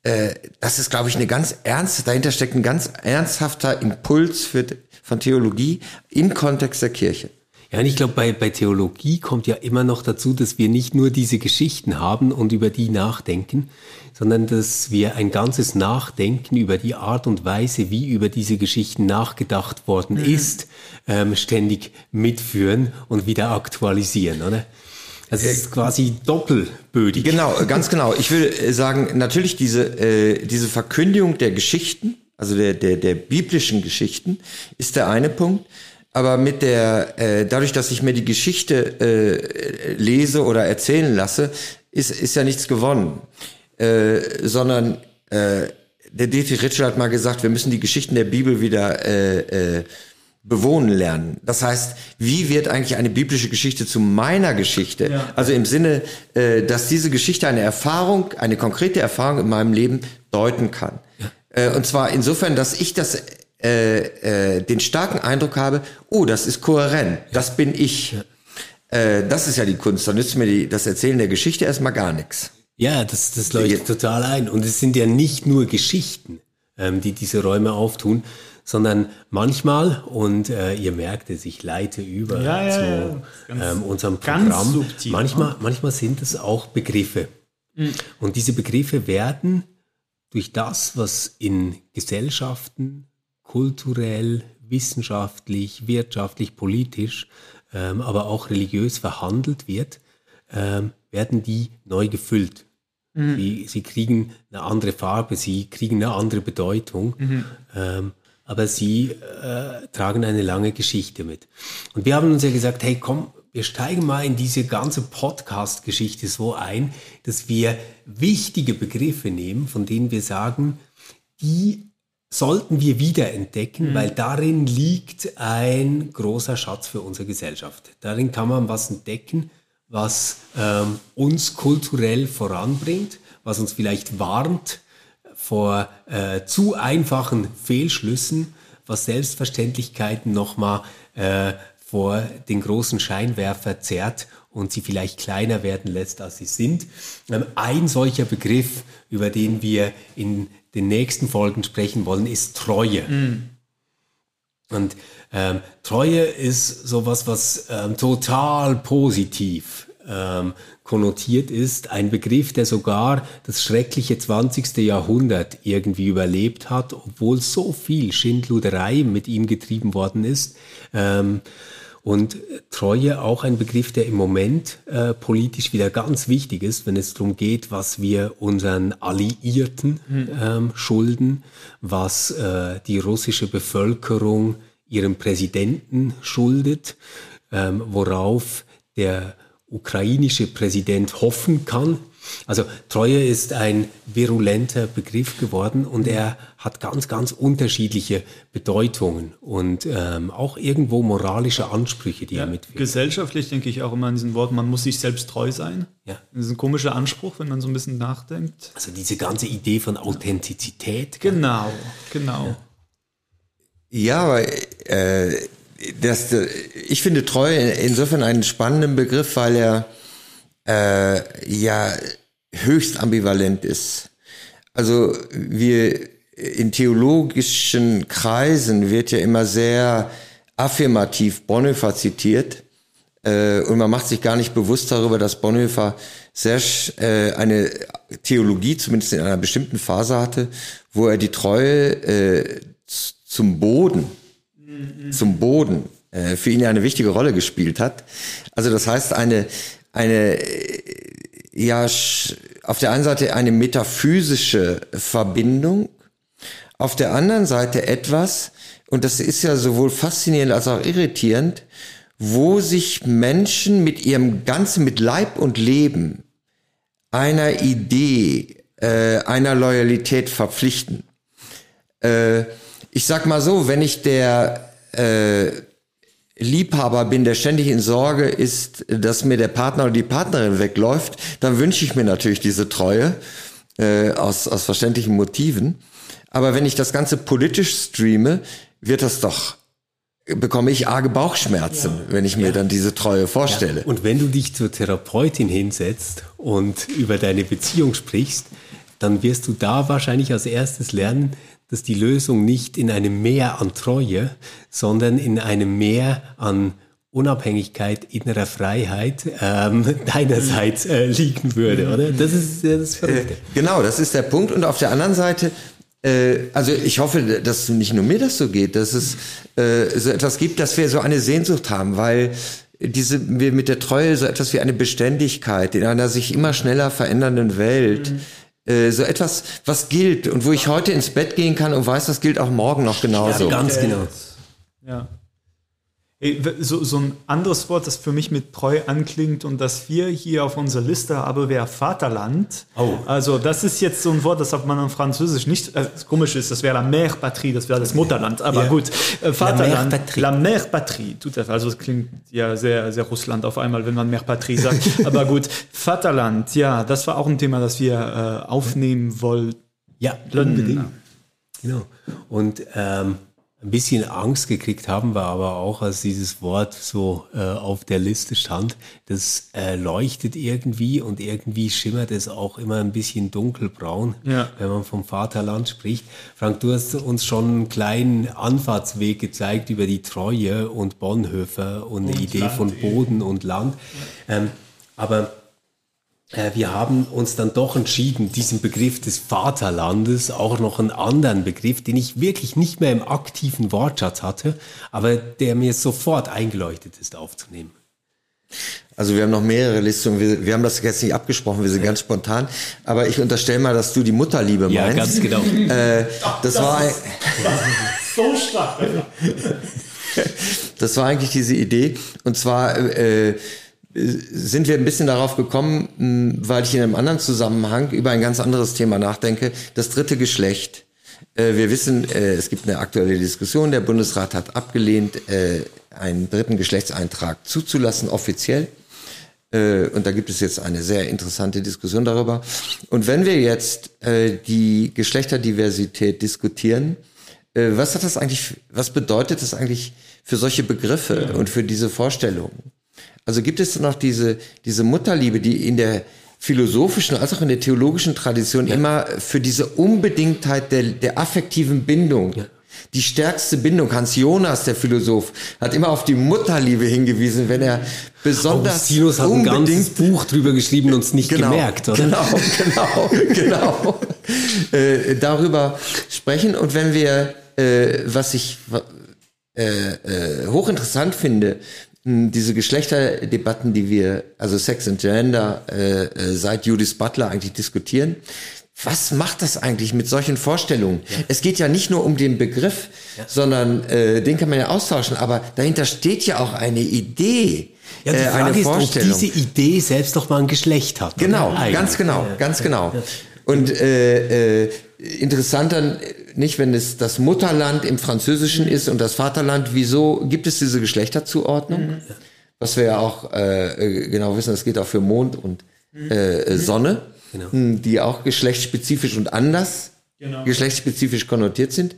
äh, das ist, glaube ich, eine ganz ernste, dahinter steckt ein ganz ernsthafter Impuls für, von Theologie im Kontext der Kirche. Ja, und ich glaube, bei, bei Theologie kommt ja immer noch dazu, dass wir nicht nur diese Geschichten haben und über die nachdenken, sondern dass wir ein ganzes Nachdenken über die Art und Weise, wie über diese Geschichten nachgedacht worden ist, ähm, ständig mitführen und wieder aktualisieren, oder? Also es ist quasi doppelbödig. Genau, ganz genau. Ich will äh, sagen, natürlich diese, äh, diese Verkündigung der Geschichten, also der, der, der biblischen Geschichten, ist der eine Punkt. Aber mit der, äh, dadurch, dass ich mir die Geschichte äh, lese oder erzählen lasse, ist, ist ja nichts gewonnen. Äh, sondern äh, der Dietrich Ritschel hat mal gesagt, wir müssen die Geschichten der Bibel wieder äh, äh, bewohnen lernen. Das heißt, wie wird eigentlich eine biblische Geschichte zu meiner Geschichte? Ja. Also im Sinne, äh, dass diese Geschichte eine Erfahrung, eine konkrete Erfahrung in meinem Leben deuten kann. Äh, und zwar insofern, dass ich das äh, äh, den starken Eindruck habe, oh, das ist kohärent, das bin ich. Äh, das ist ja die Kunst. Da nützt mir die, das Erzählen der Geschichte erstmal gar nichts. Ja, das, das leuchtet total ein. Und es sind ja nicht nur Geschichten, ähm, die diese Räume auftun, sondern manchmal, und äh, ihr merkt es, ich leite über Ja, ja, zu ja. Ganz- ähm, unserem Programm. subtil, manchmal, manchmal sind es auch Begriffe. Mhm. Und diese Begriffe werden durch das, was in Gesellschaften kulturell, wissenschaftlich, wirtschaftlich, politisch, ähm, aber auch religiös verhandelt wird, ähm, werden die neu gefüllt. Sie, sie kriegen eine andere Farbe, sie kriegen eine andere Bedeutung, ähm, aber sie äh, tragen eine lange Geschichte mit. Und wir haben uns ja gesagt, hey komm, wir steigen mal in diese ganze Podcast-Geschichte so ein, dass wir wichtige Begriffe nehmen, von denen wir sagen, die sollten wir wiederentdecken, weil darin liegt ein großer Schatz für unsere Gesellschaft. Darin kann man was entdecken, was ähm, uns kulturell voranbringt, was uns vielleicht warnt vor äh, zu einfachen Fehlschlüssen, was Selbstverständlichkeiten nochmal äh, vor den großen Scheinwerfer zerrt und sie vielleicht kleiner werden lässt, als sie sind. Ähm, ein solcher Begriff, über den wir in den nächsten Folgen sprechen wollen, ist Treue. Und ähm, Treue ist sowas, was ähm, total positiv ähm, konnotiert ist. Ein Begriff, der sogar das schreckliche 20. Jahrhundert irgendwie überlebt hat, obwohl so viel Schindluderei mit ihm getrieben worden ist. Ähm, und Treue auch ein Begriff, der im Moment äh, politisch wieder ganz wichtig ist, wenn es darum geht, was wir unseren Alliierten ähm, schulden, was äh, die russische Bevölkerung ihrem Präsidenten schuldet, ähm, worauf der ukrainische Präsident hoffen kann. Also Treue ist ein virulenter Begriff geworden und er hat ganz, ganz unterschiedliche Bedeutungen und ähm, auch irgendwo moralische Ansprüche, die er mitführt. Gesellschaftlich denke ich auch immer an diesen Worten, man muss sich selbst treu sein. Ja. Das ist ein komischer Anspruch, wenn man so ein bisschen nachdenkt. Also diese ganze Idee von Authentizität. Genau, genau. Ja, aber äh, das, äh, ich finde Treue insofern einen spannenden Begriff, weil er äh, ja höchst ambivalent ist. Also wir in theologischen Kreisen wird ja immer sehr affirmativ Bonhoeffer zitiert äh, und man macht sich gar nicht bewusst darüber, dass Bonhoeffer sehr äh, eine Theologie, zumindest in einer bestimmten Phase hatte, wo er die Treue äh, zum Boden zum Boden äh, für ihn ja eine wichtige Rolle gespielt hat. Also das heißt eine eine ja auf der einen Seite eine metaphysische Verbindung, auf der anderen Seite etwas und das ist ja sowohl faszinierend als auch irritierend, wo sich Menschen mit ihrem ganzen mit Leib und Leben einer Idee, äh, einer Loyalität verpflichten. Äh, ich sag mal so, wenn ich der äh, Liebhaber bin, der ständig in Sorge ist, dass mir der Partner oder die Partnerin wegläuft, dann wünsche ich mir natürlich diese Treue äh, aus, aus verständlichen Motiven. Aber wenn ich das Ganze politisch streame, wird das doch, bekomme ich arge Bauchschmerzen, wenn ich mir dann diese Treue vorstelle. Und wenn du dich zur Therapeutin hinsetzt und über deine Beziehung sprichst, dann wirst du da wahrscheinlich als erstes lernen, dass die Lösung nicht in einem Mehr an Treue, sondern in einem Mehr an Unabhängigkeit, innerer Freiheit ähm, deinerseits äh, liegen würde, oder? Das ist äh, das Verrückte. Genau, das ist der Punkt. Und auf der anderen Seite, äh, also ich hoffe, dass nicht nur mir das so geht, dass es äh, so etwas gibt, dass wir so eine Sehnsucht haben, weil diese wir mit der Treue so etwas wie eine Beständigkeit in einer sich immer schneller verändernden Welt. Äh, So etwas, was gilt und wo ich heute ins Bett gehen kann und weiß, das gilt auch morgen noch genauso. Ganz genau. Ja. So, so ein anderes Wort, das für mich mit treu anklingt und das wir hier auf unserer Liste haben, wäre Vaterland. Oh. Also das ist jetzt so ein Wort, das hat man in Französisch nicht, äh, komisch ist, das wäre la Mère Patrie, das wäre das Mutterland, aber ja. gut. Äh, Vaterland, la Mère Patrie. La Mère Patrie, tut das, also es klingt ja sehr, sehr Russland auf einmal, wenn man Mère Patrie sagt, aber gut. Vaterland, ja, das war auch ein Thema, das wir äh, aufnehmen wollten. Ja, unbedingt. Genau. Und ähm, ein bisschen Angst gekriegt haben wir aber auch, als dieses Wort so äh, auf der Liste stand. Das äh, leuchtet irgendwie und irgendwie schimmert es auch immer ein bisschen dunkelbraun, ja. wenn man vom Vaterland spricht. Frank, du hast uns schon einen kleinen Anfahrtsweg gezeigt über die Treue und Bonhoeffer und, und eine Idee Land von Boden und Land. Ähm, aber wir haben uns dann doch entschieden, diesen Begriff des Vaterlandes, auch noch einen anderen Begriff, den ich wirklich nicht mehr im aktiven Wortschatz hatte, aber der mir sofort eingeleuchtet ist, aufzunehmen. Also wir haben noch mehrere Listungen. Wir, wir haben das jetzt nicht abgesprochen, wir sind ganz spontan. Aber ich unterstelle mal, dass du die Mutterliebe meinst. Ja, ganz genau. Äh, das, das, war ist, so stark. das war eigentlich diese Idee. Und zwar äh, sind wir ein bisschen darauf gekommen, weil ich in einem anderen Zusammenhang über ein ganz anderes Thema nachdenke, das dritte Geschlecht. Äh, wir wissen, äh, es gibt eine aktuelle Diskussion. Der Bundesrat hat abgelehnt, äh, einen dritten Geschlechtseintrag zuzulassen, offiziell. Und da gibt es jetzt eine sehr interessante Diskussion darüber. Und wenn wir jetzt die Geschlechterdiversität diskutieren, was hat das eigentlich, was bedeutet das eigentlich für solche Begriffe und für diese Vorstellungen? Also gibt es noch diese, diese Mutterliebe, die in der philosophischen als auch in der theologischen Tradition ja. immer für diese Unbedingtheit der, der affektiven Bindung ja. Die stärkste Bindung, Hans Jonas, der Philosoph, hat immer auf die Mutterliebe hingewiesen, wenn er besonders Augustinus hat ein ganzes Buch drüber geschrieben und es nicht genau, gemerkt, oder? Genau, genau, genau. äh, darüber sprechen und wenn wir, äh, was ich äh, äh, hochinteressant finde, diese Geschlechterdebatten, die wir, also Sex and Gender, äh, äh, seit Judith Butler eigentlich diskutieren. Was macht das eigentlich mit solchen Vorstellungen? Ja. Es geht ja nicht nur um den Begriff, ja. sondern äh, den kann man ja austauschen, aber dahinter steht ja auch eine Idee. Ja, die äh, Frage eine ist, Vorstellung. ob diese Idee selbst doch mal ein Geschlecht hat. Genau, ganz genau, ganz genau. Und äh, äh, interessanter nicht, wenn es das Mutterland im Französischen ist und das Vaterland. Wieso gibt es diese Geschlechterzuordnung? Mhm. Was wir ja auch äh, genau wissen, das geht auch für Mond und mhm. äh, Sonne, genau. Hm, die auch geschlechtsspezifisch und anders genau. geschlechtsspezifisch konnotiert sind.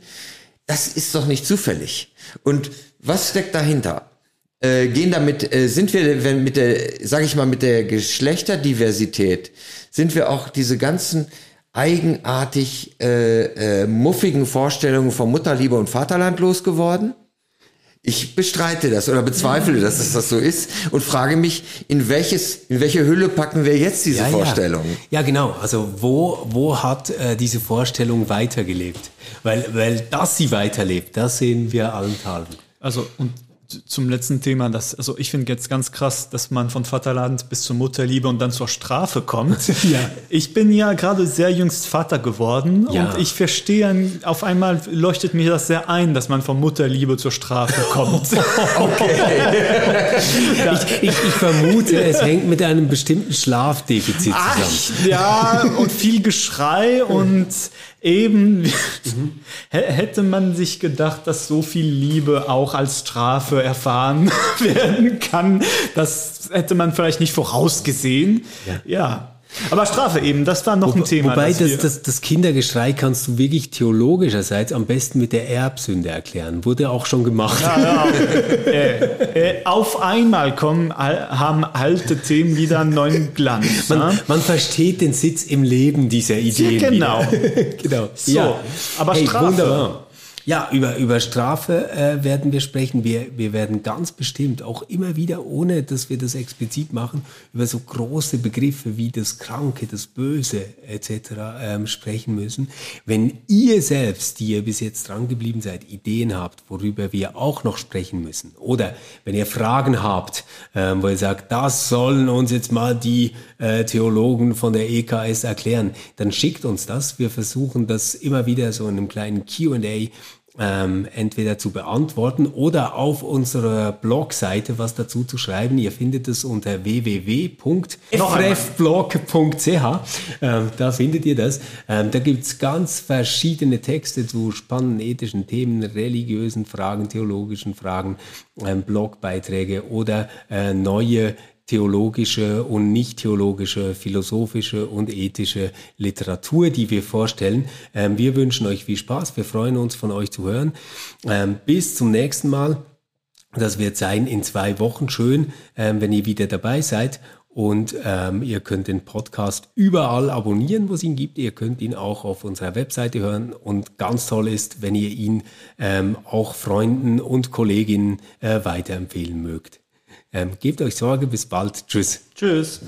Das ist doch nicht zufällig. Und was steckt dahinter? Äh, gehen damit, äh, sind wir, wenn mit der, sage ich mal, mit der Geschlechterdiversität, sind wir auch diese ganzen eigenartig äh, äh, muffigen Vorstellungen von Mutterliebe und Vaterland losgeworden? Ich bestreite das oder bezweifle, dass es das so ist und frage mich, in welches, in welche Hülle packen wir jetzt diese ja, Vorstellung? Ja. ja. genau. Also wo, wo hat äh, diese Vorstellung weitergelebt? Weil, weil dass sie weiterlebt, das sehen wir allen Tagen. Also und zum letzten Thema, das, also ich finde jetzt ganz krass, dass man von Vaterland bis zur Mutterliebe und dann zur Strafe kommt. Ja. Ich bin ja gerade sehr jüngst Vater geworden ja. und ich verstehe, auf einmal leuchtet mir das sehr ein, dass man von Mutterliebe zur Strafe kommt. okay. ich, ich, ich, vermute, es hängt mit einem bestimmten Schlafdefizit zusammen. Ach, ja, und viel Geschrei und Eben mhm. hätte man sich gedacht, dass so viel Liebe auch als Strafe erfahren werden kann. Das hätte man vielleicht nicht vorausgesehen. Ja. ja. Aber Strafe eben, das war noch Wo, ein Thema. Wobei das, das, das Kindergeschrei kannst du wirklich theologischerseits am besten mit der Erbsünde erklären. Wurde auch schon gemacht. Ja, ja. äh, äh, auf einmal kommen, haben alte Themen wieder einen neuen Glanz. Man, ne? man versteht den Sitz im Leben dieser Ideen. Ja, genau. genau. So, ja. aber hey, Strafe. Wunderbar. Ja, über, über Strafe äh, werden wir sprechen. Wir, wir werden ganz bestimmt auch immer wieder, ohne dass wir das explizit machen, über so große Begriffe wie das Kranke, das Böse etc. Ähm, sprechen müssen. Wenn ihr selbst, die ihr bis jetzt dran geblieben seid, Ideen habt, worüber wir auch noch sprechen müssen, oder wenn ihr Fragen habt, ähm, wo ihr sagt, das sollen uns jetzt mal die äh, Theologen von der EKS erklären, dann schickt uns das. Wir versuchen das immer wieder so in einem kleinen Q&A ähm, entweder zu beantworten oder auf unserer Blogseite was dazu zu schreiben. Ihr findet es unter www.frefblog.ch. Ähm, da findet ihr das. Ähm, da gibt's ganz verschiedene Texte zu spannenden ethischen Themen, religiösen Fragen, theologischen Fragen, ähm, Blogbeiträge oder äh, neue theologische und nicht theologische, philosophische und ethische Literatur, die wir vorstellen. Ähm, wir wünschen euch viel Spaß. Wir freuen uns, von euch zu hören. Ähm, bis zum nächsten Mal. Das wird sein in zwei Wochen schön, ähm, wenn ihr wieder dabei seid. Und ähm, ihr könnt den Podcast überall abonnieren, wo es ihn gibt. Ihr könnt ihn auch auf unserer Webseite hören. Und ganz toll ist, wenn ihr ihn ähm, auch Freunden und Kolleginnen äh, weiterempfehlen mögt. Ähm, gebt euch Sorge, bis bald. Tschüss. Tschüss.